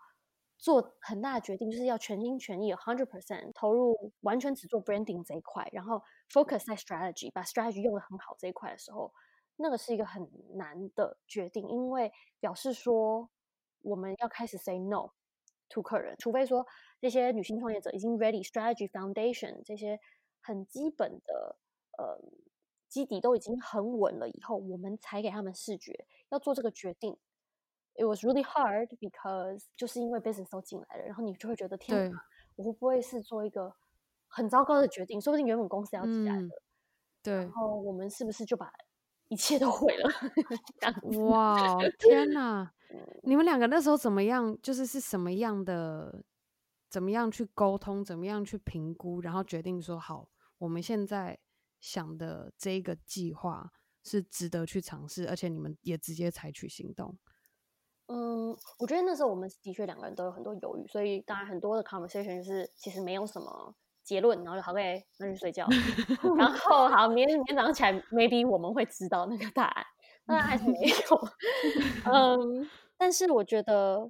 A: 做很大的决定，就是要全心全意，hundred percent 投入，完全只做 branding 这一块，然后 focus 在 strategy，把 strategy 用的很好这一块的时候，那个是一个很难的决定，因为表示说。我们要开始 say no to 客人，除非说这些女性创业者已经 ready strategy foundation 这些很基本的呃基底都已经很稳了以后，我们才给他们视觉要做这个决定。It was really hard because 就是因为 business 都进来了，然后你就会觉得天哪，我会不会是做一个很糟糕的决定？说不定原本公司要起来的，嗯，对，然后我们是不是就把一切都毁了？*laughs*
B: 哇，天哪！你们两个那时候怎么样？就是是什么样的？怎么样去沟通？怎么样去评估？然后决定说好，我们现在想的这个计划，是值得去尝试，而且你们也直接采取行动？
A: 嗯，我觉得那时候我们的确两个人都有很多犹豫，所以当然很多的 conversation 就是其实没有什么结论，然后就好，OK，那就睡觉。*laughs* 然后好，明天明天早上起来，maybe 我们会知道那个答案，当然还是没有。嗯，但是我觉得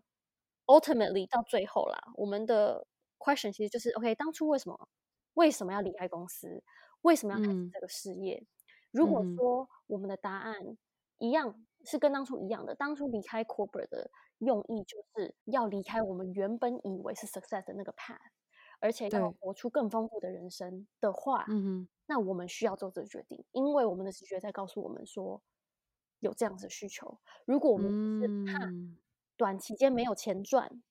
A: ultimately 到最后啦，我们的 question 其实就是 OK，当初为什么为什么要离开公司？为什么要开始这个事业？嗯、如果说我们的答案一样。是跟当初一样的，当初离开 corporate 的用意就是要离开我们原本以为是 success 的那个 path，而且要活出更丰富的人生的话，那我们需要做这个决定，因为我们的直觉在告诉我们说有这样子的需求。如果我们是怕短期间没有钱赚，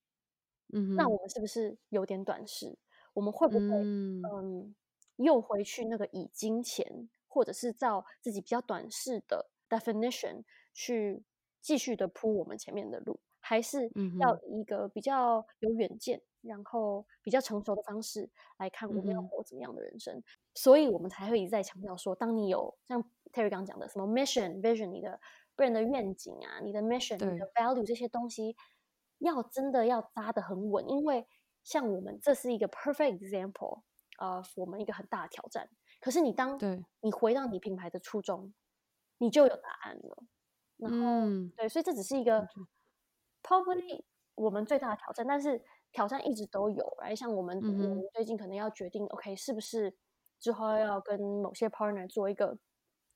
A: 嗯那我们是不是有点短视？我们会不会嗯，嗯又回去那个以金钱或者是照自己比较短视的 definition？去继续的铺我们前面的路，还是要一个比较有远见，然后比较成熟的方式来看我们要活怎么样的人生。所以我们才会一再强调说，当你有像 Terry 刚讲的什么 mission、vision，你的个人的愿景啊，你的 mission、你的 value 这些东西，要真的要扎得很稳。因为像我们这是一个 perfect example，呃，我们一个很大的挑战。可是你当你回到你品牌的初衷，你就有答案了。然后，嗯、对，所以这只是一个 probably 我们最大的挑战，但是挑战一直都有。来，像我们，嗯、我们最近可能要决定，OK，是不是之后要跟某些 partner 做一个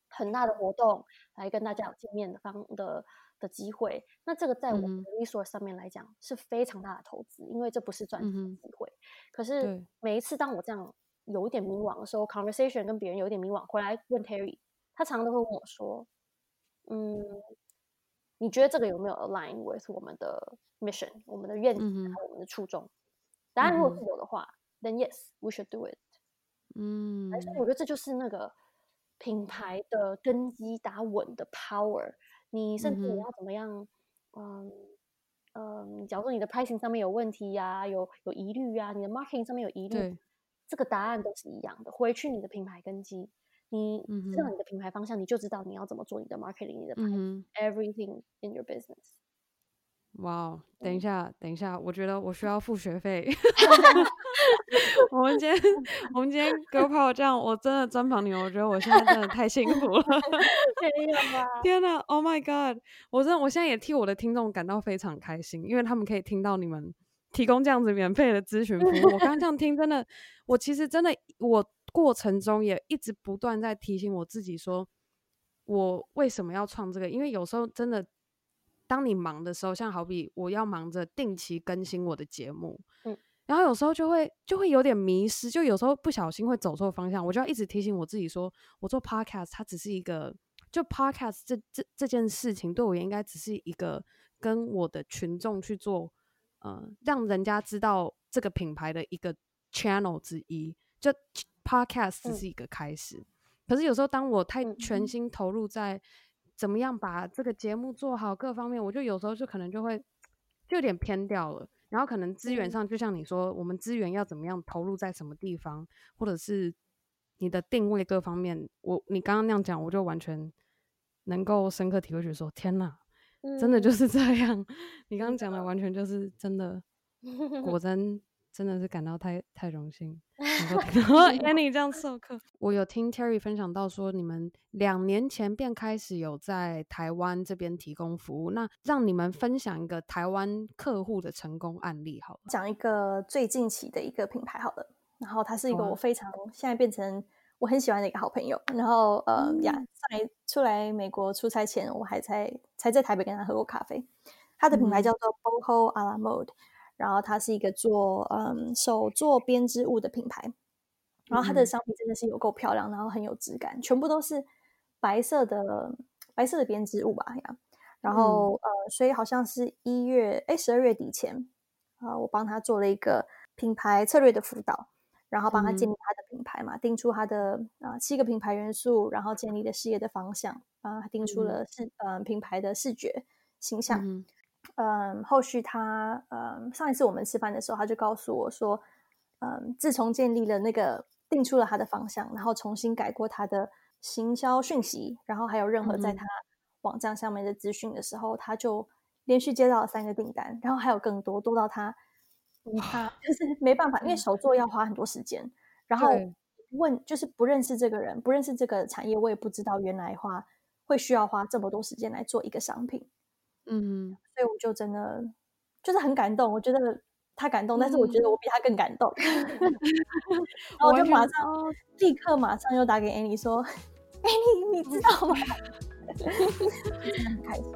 A: 很大的活动，来跟大家有见面的方的的机会？那这个在我们的 resource 上面来讲是非常大的投资，因为这不是赚钱的机会。嗯、可是每一次当我这样有一点迷惘的时候，conversation 跟别人有一点迷惘，回来问 Terry，他常常都会问我说。嗯，你觉得这个有没有 align with 我们的 mission、我们的愿景和我们的初衷？答案如果是有的话、嗯、，then yes, we should do it。嗯，所以我觉得这就是那个品牌的根基打稳的 power。你甚至你要怎么样？嗯嗯，假如说你的 pricing 上面有问题呀、啊，有有疑虑呀，你的 marketing 上面有疑虑，这个答案都是一样的。回去你的品牌根基。你知道你的品牌方向，你就知道你要怎么做你的 marketing，你的 everything in your business。
B: 哇，wow, 等一下，等一下，我觉得我需要付学费。*laughs* *laughs* 我们今天，我们今天 Girl *laughs* Power 这样，我真的专访你，我觉得我现在真的太幸福了。天哪，Oh my God！我真的，我现在也替我的听众感到非常开心，因为他们可以听到你们提供这样子免费的咨询服务。我刚刚这样听，真的，我其实真的我。过程中也一直不断在提醒我自己说，我为什么要创这个？因为有时候真的，当你忙的时候，像好比我要忙着定期更新我的节目，嗯，然后有时候就会就会有点迷失，就有时候不小心会走错方向，我就要一直提醒我自己说，我做 podcast 它只是一个，就 podcast 这这这件事情对我也应该只是一个跟我的群众去做，呃，让人家知道这个品牌的一个 channel 之一，就。Podcast 只是一个开始，嗯、可是有时候当我太全心投入在怎么样把这个节目做好各方面，我就有时候就可能就会就有点偏掉了。然后可能资源上，就像你说，我们资源要怎么样投入在什么地方，或者是你的定位各方面，我你刚刚那样讲，我就完全能够深刻体会，觉得说天哪，真的就是这样。*laughs* 你刚刚讲的完全就是真的，*laughs* 果真。真的是感到太太荣幸，*laughs* 能够听 *laughs* 到 Annie 这样授课。我有听 Terry 分享到说，你们两年前便开始有在台湾这边提供服务，那让你们分享一个台湾客户的成功案例好了，
C: 讲一个最近期的一个品牌好了，然后它是一个我非常现在变成我很喜欢的一个好朋友，然后呃呀，在出来美国出差前，我还在才在台北跟他喝过咖啡。他的品牌叫做 Boho a la Mode。然后它是一个做嗯手做编织物的品牌，然后它的商品真的是有够漂亮，然后很有质感，全部都是白色的白色的编织物吧呀。然后、嗯、呃，所以好像是一月哎十二月底前啊、呃，我帮他做了一个品牌策略的辅导，然后帮他建立他的品牌嘛，嗯、定出他的啊、呃、七个品牌元素，然后建立的事业的方向，帮他定出了视嗯、呃、品牌的视觉形象。嗯嗯，后续他嗯，上一次我们吃饭的时候，他就告诉我说，嗯，自从建立了那个定出了他的方向，然后重新改过他的行销讯息，然后还有任何在他网站上面的资讯的时候，嗯、他就连续接到了三个订单，然后还有更多，多到他他就是没办法，因为手做要花很多时间，然后问就是不认识这个人，不认识这个产业，我也不知道原来花会需要花这么多时间来做一个商品，
B: 嗯，
C: 所以我就真的就是很感动，我觉得。他感动，但是我觉得我比他更感动。嗯、*laughs* 然后我就马上立刻马上又打给 Annie 说：*laughs* “Annie，你知道吗？”真 *laughs* 的很开心。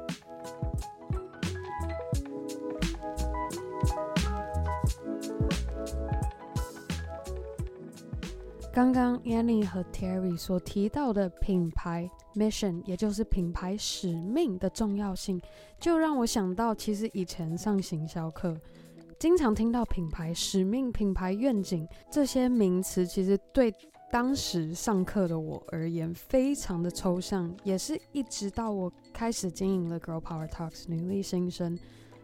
B: 刚刚 Annie 和 Terry 所提到的品牌 mission，也就是品牌使命的重要性，就让我想到，其实以前上行销课。经常听到品牌使命、品牌愿景这些名词，其实对当时上课的我而言非常的抽象，也是一直到我开始经营了 Girl Power Talks 女力新生，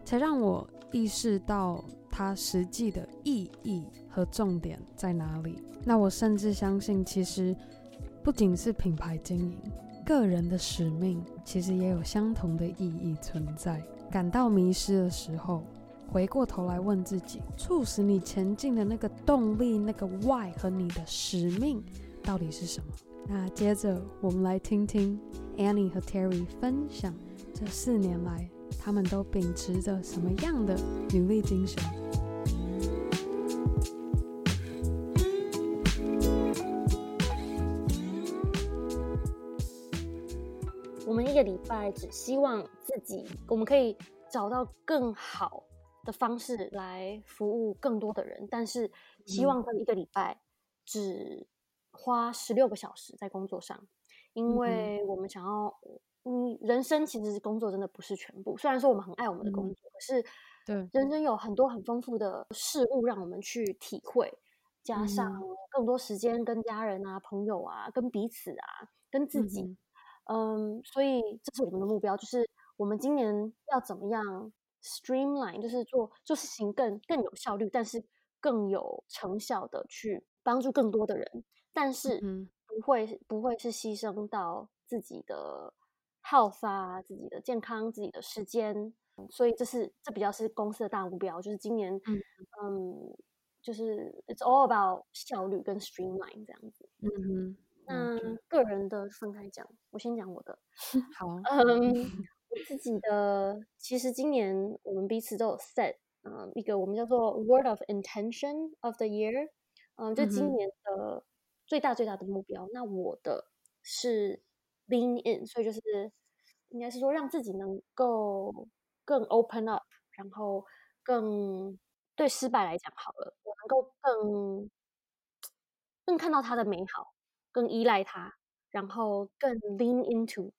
B: 才让我意识到它实际的意义和重点在哪里。那我甚至相信，其实不仅是品牌经营，个人的使命其实也有相同的意义存在。感到迷失的时候，回过头来问自己，促使你前进的那个动力、那个 why 和你的使命到底是什么？那接着我们来听听 Annie 和 Terry 分享这四年来他们都秉持着什么样的努力精神。
A: 我们一个礼拜只希望自己，我们可以找到更好的方式来服务更多的人，但是希望这一个礼拜只花十六个小时在工作上，因为我们想要，嗯，人生其实是工作真的不是全部。虽然说我们很爱我们的工作，可是对人生有很多很丰富的事物让我们去体会，加上更多时间跟家人啊、朋友啊、跟彼此啊、跟自己，嗯，所以这是我们的目标，就是我们今年要怎么样？Streamline 就是做做事情更更有效率，但是更有成效的去帮助更多的人，但是不会、嗯、不会是牺牲到自己的 health 啊，自己的健康、自己的时间，所以这是这比较是公司的大目标，就是今年嗯，嗯就是 It's all about 效率跟 Streamline 这样子。嗯哼，那个人的分开讲，我先讲我的。*laughs*
B: 好，
A: 嗯。我自己的其实今年我们彼此都有 set，嗯，一个我们叫做 word of intention of the year，嗯，就今年的最大最大的目标。嗯、那我的是 lean in，所以就是应该是说让自己能够更 open up，然后更对失败来讲好了，我能够更更看到它的美好，更依赖它，然后更 lean into。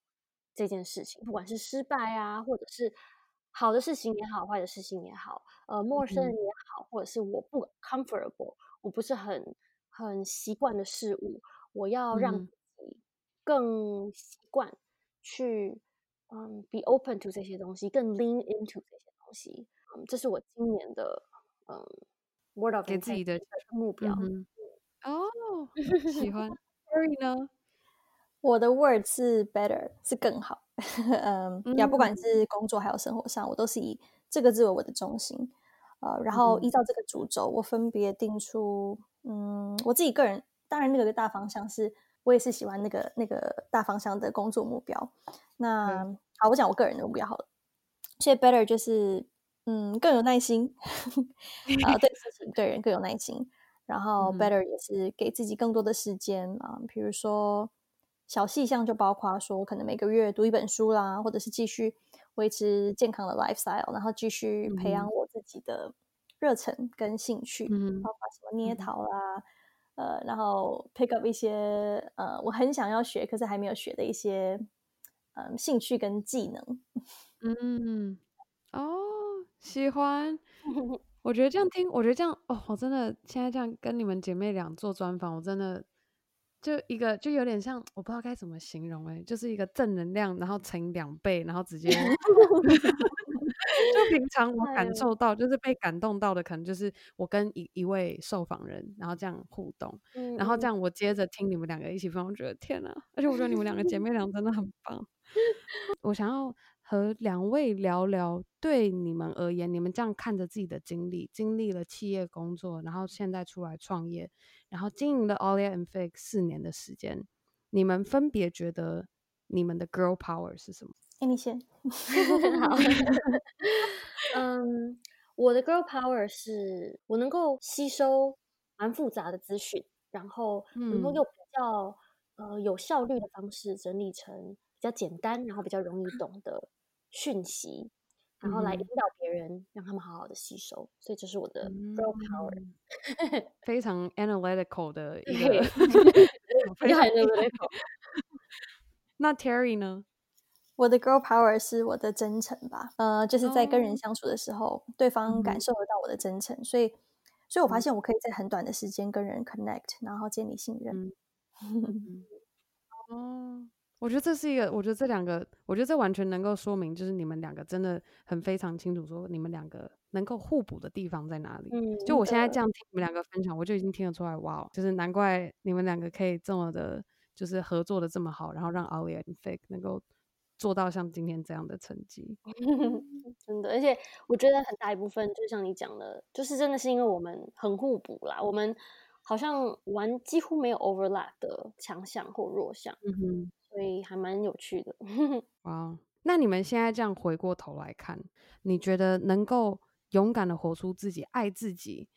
A: 这件事情，不管是失败啊，或者是好的事情也好，坏的事情也好，呃，陌生人也好，或者是我不 comfortable，我不是很很习惯的事物，我要让更习惯去，嗯，be open to 这些东西，更 lean into 这些东西，嗯，这是我今年的嗯，word of
B: 给自己的
A: 目标。
B: 哦，*laughs* 喜欢。Harry 呢？
C: 我的 word 是 better，是更好。*laughs* 嗯，呀，不管是工作还有生活上，我都是以这个字为我的中心。呃，然后依照这个主轴，我分别定出，嗯，我自己个人，当然那个大方向是，我也是喜欢那个那个大方向的工作目标。那、嗯、好，我讲我个人的目标好了。所以 better 就是，嗯，更有耐心，*laughs* 啊，对事情对人更有耐心。然后 better 也是给自己更多的时间啊，比如说。小细项就包括说，可能每个月读一本书啦，或者是继续维持健康的 lifestyle，然后继续培养我自己的热忱跟兴趣，嗯、包括什么捏陶啦，嗯、呃，然后 pick up 一些呃我很想要学可是还没有学的一些嗯、呃、兴趣跟技能。
B: 嗯，哦，喜欢。*laughs* 我觉得这样听，我觉得这样哦，我真的现在这样跟你们姐妹俩做专访，我真的。就一个就有点像，我不知道该怎么形容哎、欸，就是一个正能量，然后乘以两倍，然后直接。*laughs* 就平常我感受到，就是被感动到的，可能就是我跟一一位受访人，然后这样互动，嗯、然后这样我接着听你们两个一起分享，我觉得天哪！而且我觉得你们两个姐妹俩真的很棒。*laughs* 我想要和两位聊聊，对你们而言，你们这样看着自己的经历，经历了企业工作，然后现在出来创业，然后经营了 Olia and Fig 四年的时间，你们分别觉得你们的 Girl Power 是什么？
C: 哎，你先。*laughs*
A: 好。*laughs* 嗯，我的 Girl Power 是我能够吸收蛮复杂的资讯，然后能够用比较、嗯、呃有效率的方式整理成比较简单，然后比较容易懂的讯息，然后来引导别人，让他们好好的吸收。所以这是我的 Girl Power，、
B: 嗯、非常 analytical 的 *laughs* 一个，
A: 非常 analytical。*laughs*
B: 那 Terry 呢？
C: 我的 girl power 是我的真诚吧，呃，就是在跟人相处的时候，oh. 对方感受得到我的真诚，所以，所以我发现我可以在很短的时间跟人 connect，然后建立信任。*laughs*
B: 哦，我觉得这是一个，我觉得这两个，我觉得这完全能够说明，就是你们两个真的很非常清楚，说你们两个能够互补的地方在哪里。嗯，就我现在这样听你们两个分享，我就已经听得出来，哇，就是难怪你们两个可以这么的，就是合作的这么好，然后让 Olia and Fig 能够。做到像今天这样的成绩，*laughs*
A: 真的，而且我觉得很大一部分，就像你讲的，就是真的是因为我们很互补啦。我们好像玩几乎没有 overlap 的强项或弱项，嗯哼，所以还蛮有趣的。*laughs*
B: 哇，那你们现在这样回过头来看，你觉得能够勇敢的活出自己、爱自己，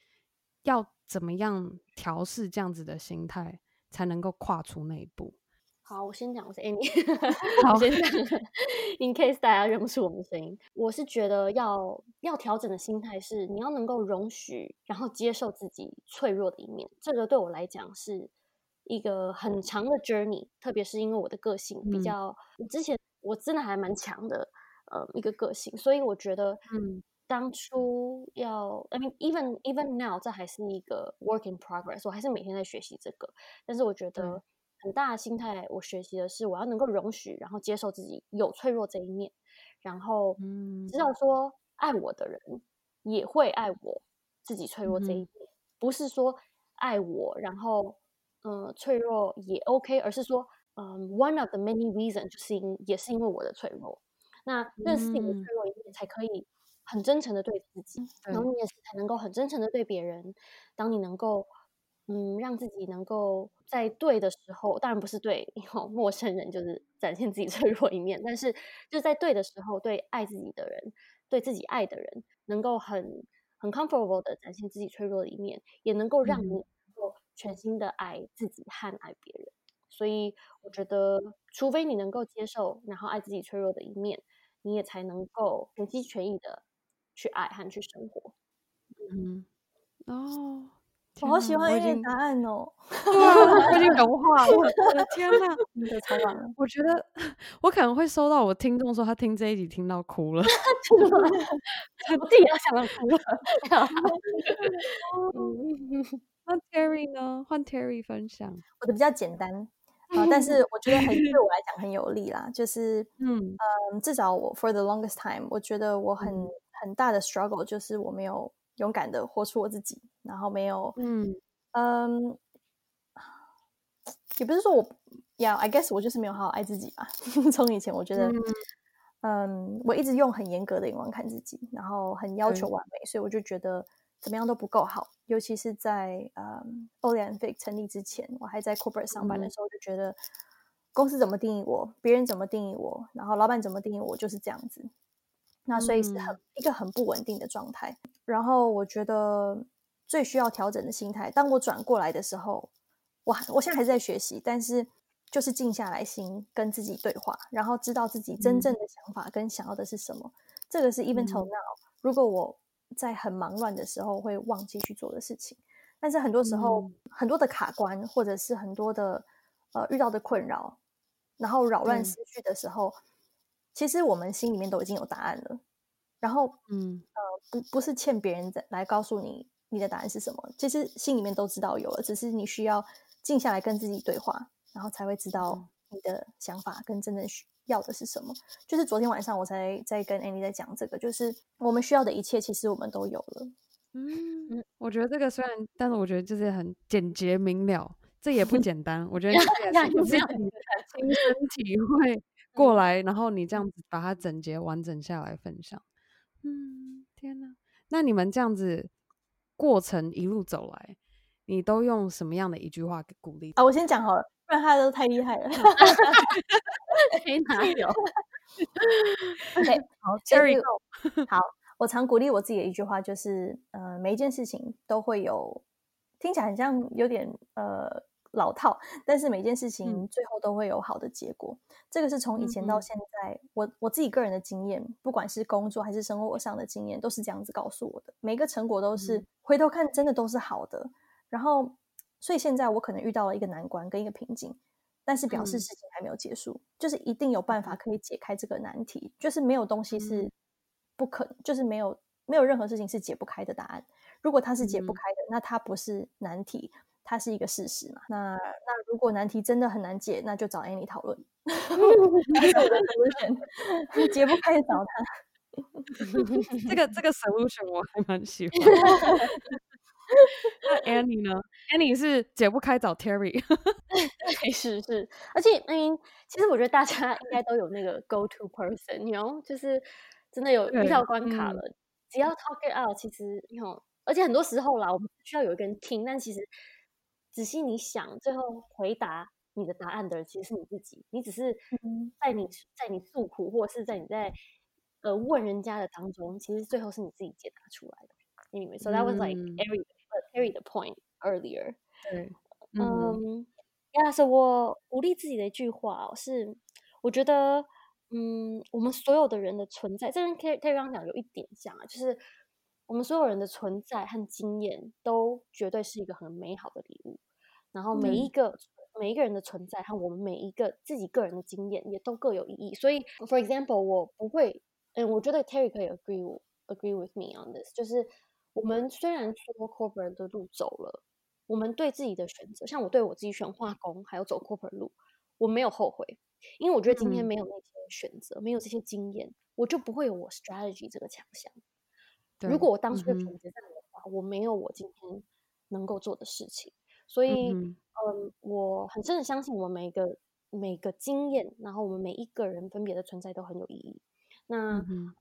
B: 要怎么样调试这样子的心态，才能够跨出那一步？
A: 好，我先讲，我是 Annie。*laughs* 好，我先讲，*laughs* In case 大家认不出我们的声音，我是觉得要要调整的心态是，你要能够容许，然后接受自己脆弱的一面。这个对我来讲是一个很长的 journey，特别是因为我的个性比较，嗯、之前我真的还蛮强的，呃，一个个性，所以我觉得，嗯，当初要，I mean even even now，这还是一个 work in progress，我还是每天在学习这个，但是我觉得。嗯很大的心态，我学习的是我要能够容许，然后接受自己有脆弱这一面，然后知道说爱我的人也会爱我自己脆弱这一面，嗯、不是说爱我，然后嗯、呃、脆弱也 OK，而是说嗯、呃、one of the many reasons 就是因也是因为我的脆弱，那认识你的脆弱一面才可以很真诚的对自己，然后你也是才能够很真诚的对别人，当你能够。嗯，让自己能够在对的时候，当然不是对 *laughs* 陌生人，就是展现自己脆弱一面，但是就在对的时候，对爱自己的人，对自己爱的人，能够很很 comfortable 的展现自己脆弱的一面，也能够让你全心的爱自己和爱别人。所以我觉得，除非你能够接受，然后爱自己脆弱的一面，你也才能够全心全意的去爱和去生活。
B: 嗯，哦。
C: 我好喜欢 A 的答案哦！*laughs*
B: 对啊，我已经 *laughs* 融化了。我的天哪，
C: 真的超棒了！
B: 我觉得我可能会收到我听众说他听这一集听到哭了，*laughs*
A: 我自己要想到哭了。
B: 那 Terry 呢？换 Terry 分享。
C: 我的比较简单啊，但是我觉得很对我来讲很有利啦。就是 *laughs* 嗯嗯，至少我 for the longest time，我觉得我很很大的 struggle 就是我没有。勇敢的活出我自己，然后没有，嗯嗯，也不是说我要，I guess 我就是没有好好爱自己吧。*laughs* 从以前我觉得，嗯，嗯，我一直用很严格的眼光看自己，然后很要求完美，所以我就觉得怎么样都不够好。尤其是在呃 Fig 成立之前，我还在 corporate 上班的时候，就觉得公司怎么定义我，别人怎么定义我，然后老板怎么定义我，就是这样子。那所以是很一个很不稳定的状态。然后我觉得最需要调整的心态，当我转过来的时候，我我现在还是在学习，但是就是静下来心跟自己对话，然后知道自己真正的想法跟想要的是什么。这个是 even till now，如果我在很忙乱的时候会忘记去做的事情。但是很多时候很多的卡关，或者是很多的呃遇到的困扰，然后扰乱思绪的时候。其实我们心里面都已经有答案了，然后，嗯，呃，不，不是欠别人来告诉你你的答案是什么，其实心里面都知道有了，只是你需要静下来跟自己对话，然后才会知道你的想法跟真正需要的是什么。就是昨天晚上我才在跟 Annie 在讲这个，就是我们需要的一切，其实我们都有了。
B: 嗯，我觉得这个虽然，但是我觉得就是很简洁明了，这也不简单。我觉得这 *laughs* 也是这样亲身 *laughs* 体会过来，然后你这样子把它整洁完整下来分享。嗯，天哪，那你们这样子过程一路走来，你都用什么样的一句话给鼓励？
C: 啊，我先讲好了，不然他都太厉害了。*laughs*
A: 没哪有
C: ？OK，好，Cherry，好。*laughs* 我常鼓励我自己的一句话就是，呃，每一件事情都会有，听起来很像有点呃老套，但是每件事情最后都会有好的结果。嗯、这个是从以前到现在，嗯、我我自己个人的经验，不管是工作还是生活上的经验，都是这样子告诉我的。每个成果都是、嗯、回头看，真的都是好的。然后，所以现在我可能遇到了一个难关跟一个瓶颈，但是表示事情还没有结束，嗯、就是一定有办法可以解开这个难题，就是没有东西是。嗯不可，就是没有没有任何事情是解不开的答案。如果它是解不开的，嗯、那它不是难题，它是一个事实嘛。那那如果难题真的很难解，那就找 Annie 讨论。*laughs* *laughs* *laughs* 解不开找他。
B: 这个这个 solution 我还蛮喜欢。那 Annie 呢？Annie 是解不开找 Terry。*laughs*
A: 是是，而且嗯，其实我觉得大家应该都有那个 go to person，you know，就是。真的有遇到关卡了，嗯、只要 talk it out，其实有，而且很多时候啦，我们需要有一个人听，但其实仔细你想，最后回答你的答案的人其实是你自己，你只是在你在你诉苦，或者是在你在呃问人家的当中，其实最后是你自己解答出来的。Anyway, so that was like every every the point earlier。对，嗯，呀，是我鼓励自己的一句话是，我觉得。嗯，我们所有的人的存在，这跟 Terry 刚刚讲有一点像啊，就是我们所有人的存在和经验都绝对是一个很美好的礼物。然后每一个、嗯、每一个人的存在和我们每一个自己个人的经验也都各有意义。所以，for example，我不会，嗯，我觉得 Terry 可以 agree agree with me on this，就是我们虽然说 corporate 的路走了，我们对自己的选择，像我对我自己选化工，还有走 corporate 路，我没有后悔。因为我觉得今天没有那些选择，嗯、没有这些经验，我就不会有我 strategy 这个强项。如果我当初的选择在的话，嗯、我没有我今天能够做的事情。所以，嗯，嗯，我很真的相信我们每一个每个经验，然后我们每一个人分别的存在都很有意义。那，嗯，嗯，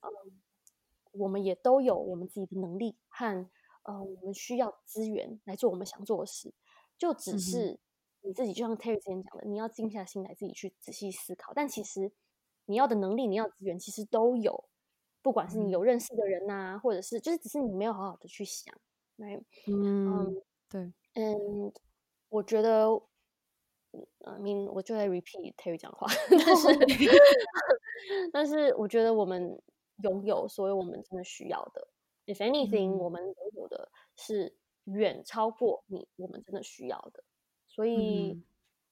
A: 我们也都有我们自己的能力和呃，我们需要资源来做我们想做的事，就只是。你自己就像 Terry 之前讲的，你要静下心来自己去仔细思考。但其实你要的能力、你要的资源，其实都有。不管是你有认识的人呐、或者是就是只是你没有好好的去想。来，嗯，对，嗯，我觉得，嗯，mean, 我就在 repeat Terry 讲话，*laughs* 但是 *laughs* 但是我觉得我们拥有所有我们真的需要的。If anything，、嗯、我们拥有的是远超过你我们真的需要的。所以，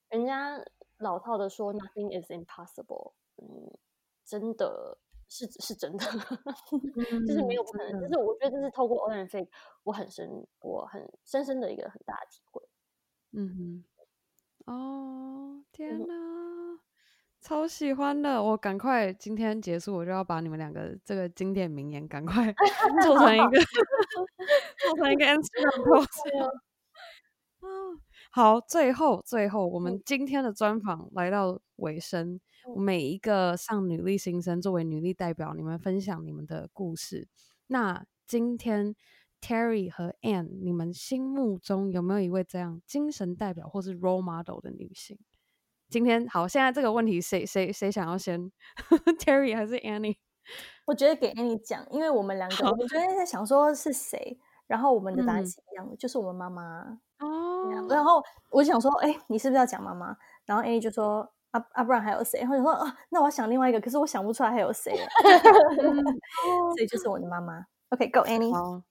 A: 人家老套的说 “nothing is impossible”，嗯，真的是是真的，就是没有不可能。就是我觉得这是透过 Owen Fake，我很深，我很深深的一个很大的体会。嗯哼，哦，天哪，嗯、
B: 超喜欢的！我赶快今天结束，我就要把你们两个这个经典名言赶快 *laughs* 做成一个，*laughs* 做成一个 Instagram post。*laughs* 好，最后最后，我们今天的专访来到尾声。嗯、每一个上女力新生作为女力代表，你们分享你们的故事。那今天 Terry 和 Ann，你们心目中有没有一位这样精神代表或是 role model 的女性？今天好，现在这个问题谁谁谁想要先？Terry 还是 Annie？
C: 我觉得给 Annie 讲，因为我们两个，我们昨天在想说是谁，然后我们的答案是一样的，嗯、就是我们妈妈。哦，然后我就想说，哎，你是不是要讲妈妈？然后 Annie 就说，啊啊，不然还有谁？然后就说，啊，那我要想另外一个，可是我想不出来还有谁。*laughs* 所以就是我的妈妈。OK，Go Annie。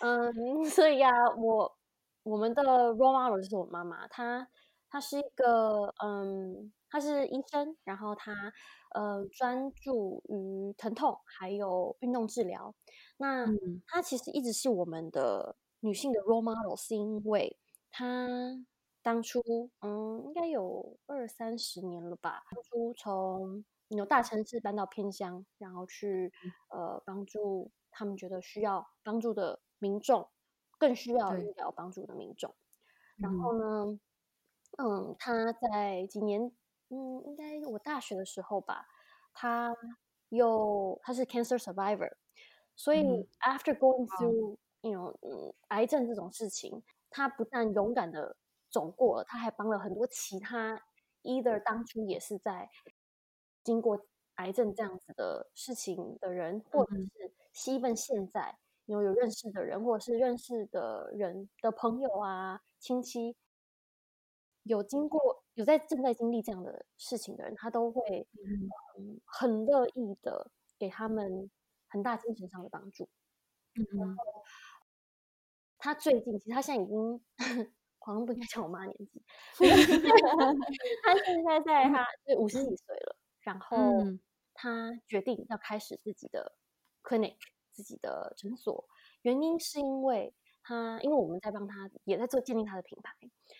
A: 嗯，所以呀，我我们的 role model 就是我妈妈，她她是一个，嗯，她是医生，然后她呃专注于疼痛还有运动治疗。那她其实一直是我们的。女性的 role model 是因为她当初嗯，应该有二三十年了吧。当初从有大城市搬到偏乡，然后去呃帮助他们觉得需要帮助的民众，更需要医疗帮助的民众。然后呢，嗯，他在几年，嗯，应该我大学的时候吧，他又他是 cancer survivor，所以 after going through you know 嗯癌症这种事情，他不但勇敢的走过了，他还帮了很多其他 either 当初也是在经过癌症这样子的事情的人，或者是希望现在有有认识的人，或者是认识的人的朋友啊、亲戚，有经过有在正在经历这样的事情的人，他都会嗯很乐意的给他们很大精神上的帮助。嗯，然后他最近其实他现在已经。*laughs* 好像不应该叫我妈年纪，*laughs* 他现在在他是五十几岁了，然后他决定要开始自己的 clinic，自己的诊所。原因是因为他，因为我们在帮他，也在做建立他的品牌。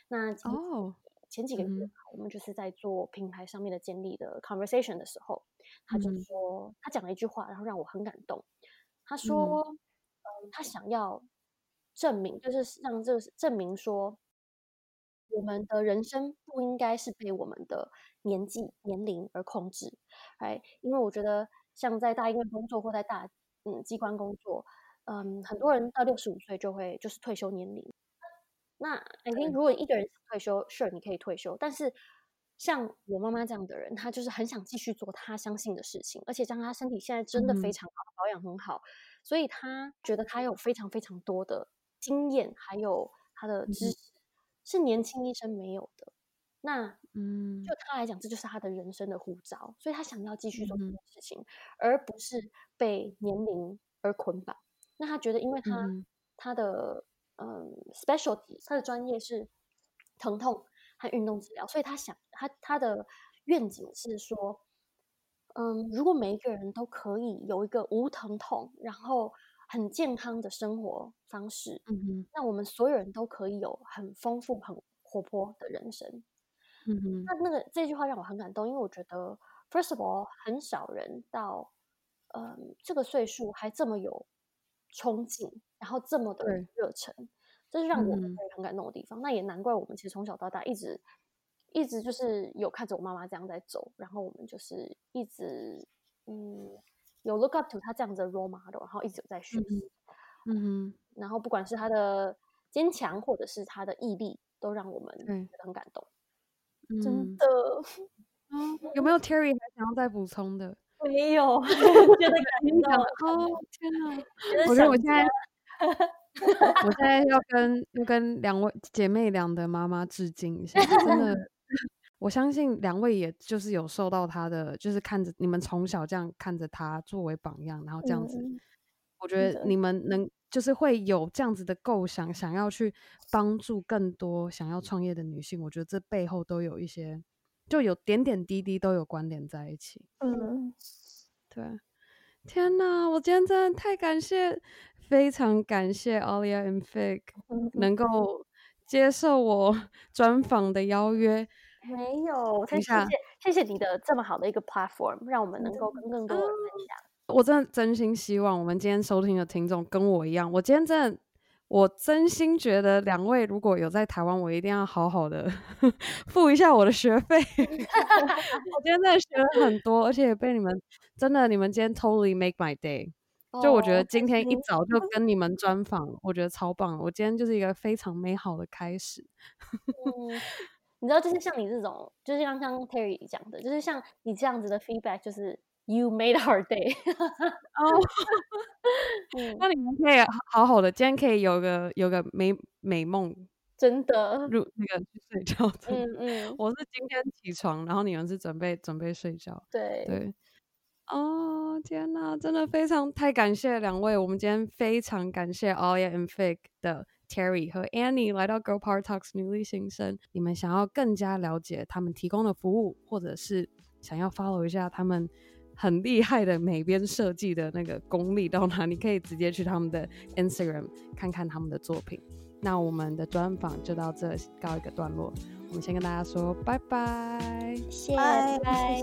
A: 那哦，前几个月我们就是在做品牌上面的建立的 conversation 的时候，他就说，他讲了一句话，然后让我很感动。他说，嗯，他想要证明，就是让这个证明说。我们的人生不应该是被我们的年纪、年龄而控制，哎，因为我觉得像在大医院工作或在大嗯机关工作，嗯，很多人到六十五岁就会就是退休年龄。那 I think 如果一个人退休，Sure，你可以退休，但是像我妈妈这样的人，她就是很想继续做她相信的事情，而且像她身体现在真的非常好，嗯、保养很好，所以她觉得她有非常非常多的经验，还有她的知识。嗯是年轻医生没有的，那嗯，就他来讲，这就是他的人生的护照，所以他想要继续做这件事情，嗯、而不是被年龄而捆绑。那他觉得，因为他、嗯、他的嗯 specialty，他的专业是疼痛和运动治疗，所以他想他他的愿景是说，嗯，如果每一个人都可以有一个无疼痛，然后。很健康的生活方式，嗯哼，那我们所有人都可以有很丰富、很活泼的人生，嗯哼。那那个这句话让我很感动，因为我觉得，first of all，很少人到，嗯，这个岁数还这么有冲劲，然后这么的热忱，这是让我们很感动的地方。嗯。那也难怪我们其实从小到大一直一直就是有看着我妈妈这样在走，然后我们就是一直嗯。有 look up to 他这样子的 role model，然后一直有在学习，嗯哼，然后不管是他的坚强，或者是他的毅力，都让我们觉得很感动，嗯、真的。
B: 嗯，有没有 Terry 还想要再补充的？
C: 没有，*laughs* *laughs* 觉得感动
B: 哦，天哪！我觉得我现在，我现 *laughs* 在要跟要跟两位姐妹俩的妈妈致敬一下，真的。我相信两位也就是有受到他的，就是看着你们从小这样看着他作为榜样，然后这样子，嗯、我觉得你们能就是会有这样子的构想，想要去帮助更多想要创业的女性。我觉得这背后都有一些，就有点点滴滴都有关联在一起。嗯，对。天哪，我今天真的太感谢，非常感谢 Alia and Fig 能够接受我 *laughs* 专访的邀约。
A: 没有，谢谢谢谢你的这么好的一个 platform，让我们能够跟更多人分享。
B: 我真的真心希望我们今天收听的听众跟我一样，我今天真的，我真心觉得两位如果有在台湾，我一定要好好的 *laughs* 付一下我的学费。*laughs* 我今天真的学了很多，而且也被你们真的，你们今天 totally make my day。就我觉得今天一早就跟你们专访，我觉得超棒。我今天就是一个非常美好的开始。*laughs*
A: 嗯你知道，就是像你这种，就是刚刚 Terry 讲的，就是像你这样子的 feedback，就是 You made our day。*laughs* 哦，
B: 那你们可以好好的，今天可以有个有个美美梦，
A: 真的
B: 入那个去睡觉。嗯 *laughs* 嗯，我是今天起床，然后你们是准备准备睡觉。
A: 对
B: 对。哦天哪，真的非常太感谢两位，我们今天非常感谢 Alia and Fig 的。Terry 和 Annie 来到 Girl Power Talks 女力新生，你们想要更加了解他们提供的服务，或者是想要 follow 一下他们很厉害的美编设计的那个功力到哪你，可以直接去他们的 Instagram 看看他们的作品。那我们的专访就到这告一个段落，我们先跟大家说拜拜，
A: 谢谢，拜拜。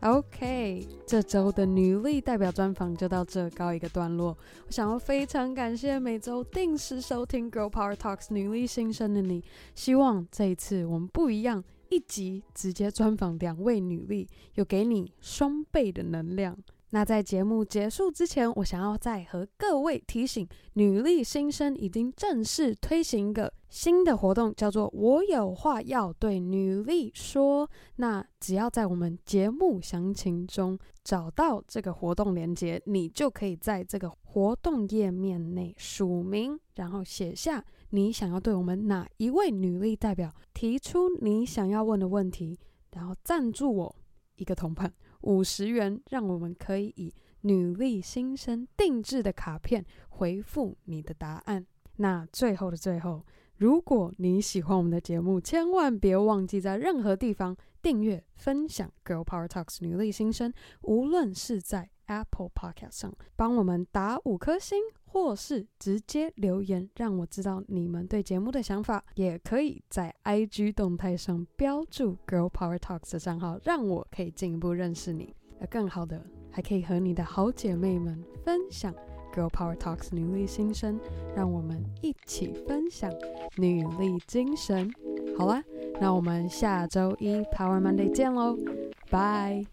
B: OK，这周的女力代表专访就到这告一个段落。我想要非常感谢每周定时收听《Girl Power Talks》女力新生的你。希望这一次我们不一样，一集直接专访两位女力，有给你双倍的能量。那在节目结束之前，我想要再和各位提醒，女力新生已经正式推行一个新的活动，叫做“我有话要对女力说”。那只要在我们节目详情中找到这个活动链接，你就可以在这个活动页面内署名，然后写下你想要对我们哪一位女力代表提出你想要问的问题，然后赞助我一个铜板。五十元，让我们可以以女力新生定制的卡片回复你的答案。那最后的最后，如果你喜欢我们的节目，千万别忘记在任何地方订阅、分享《Girl Power Talks》女力新生，无论是在 Apple Podcast 上帮我们打五颗星。或是直接留言，让我知道你们对节目的想法，也可以在 IG 动态上标注 Girl Power Talks 的账号，让我可以进一步认识你。而更好的，还可以和你的好姐妹们分享 Girl Power Talks 女力新生，让我们一起分享女力精神。好啦，那我们下周一 Power Monday 见喽，拜。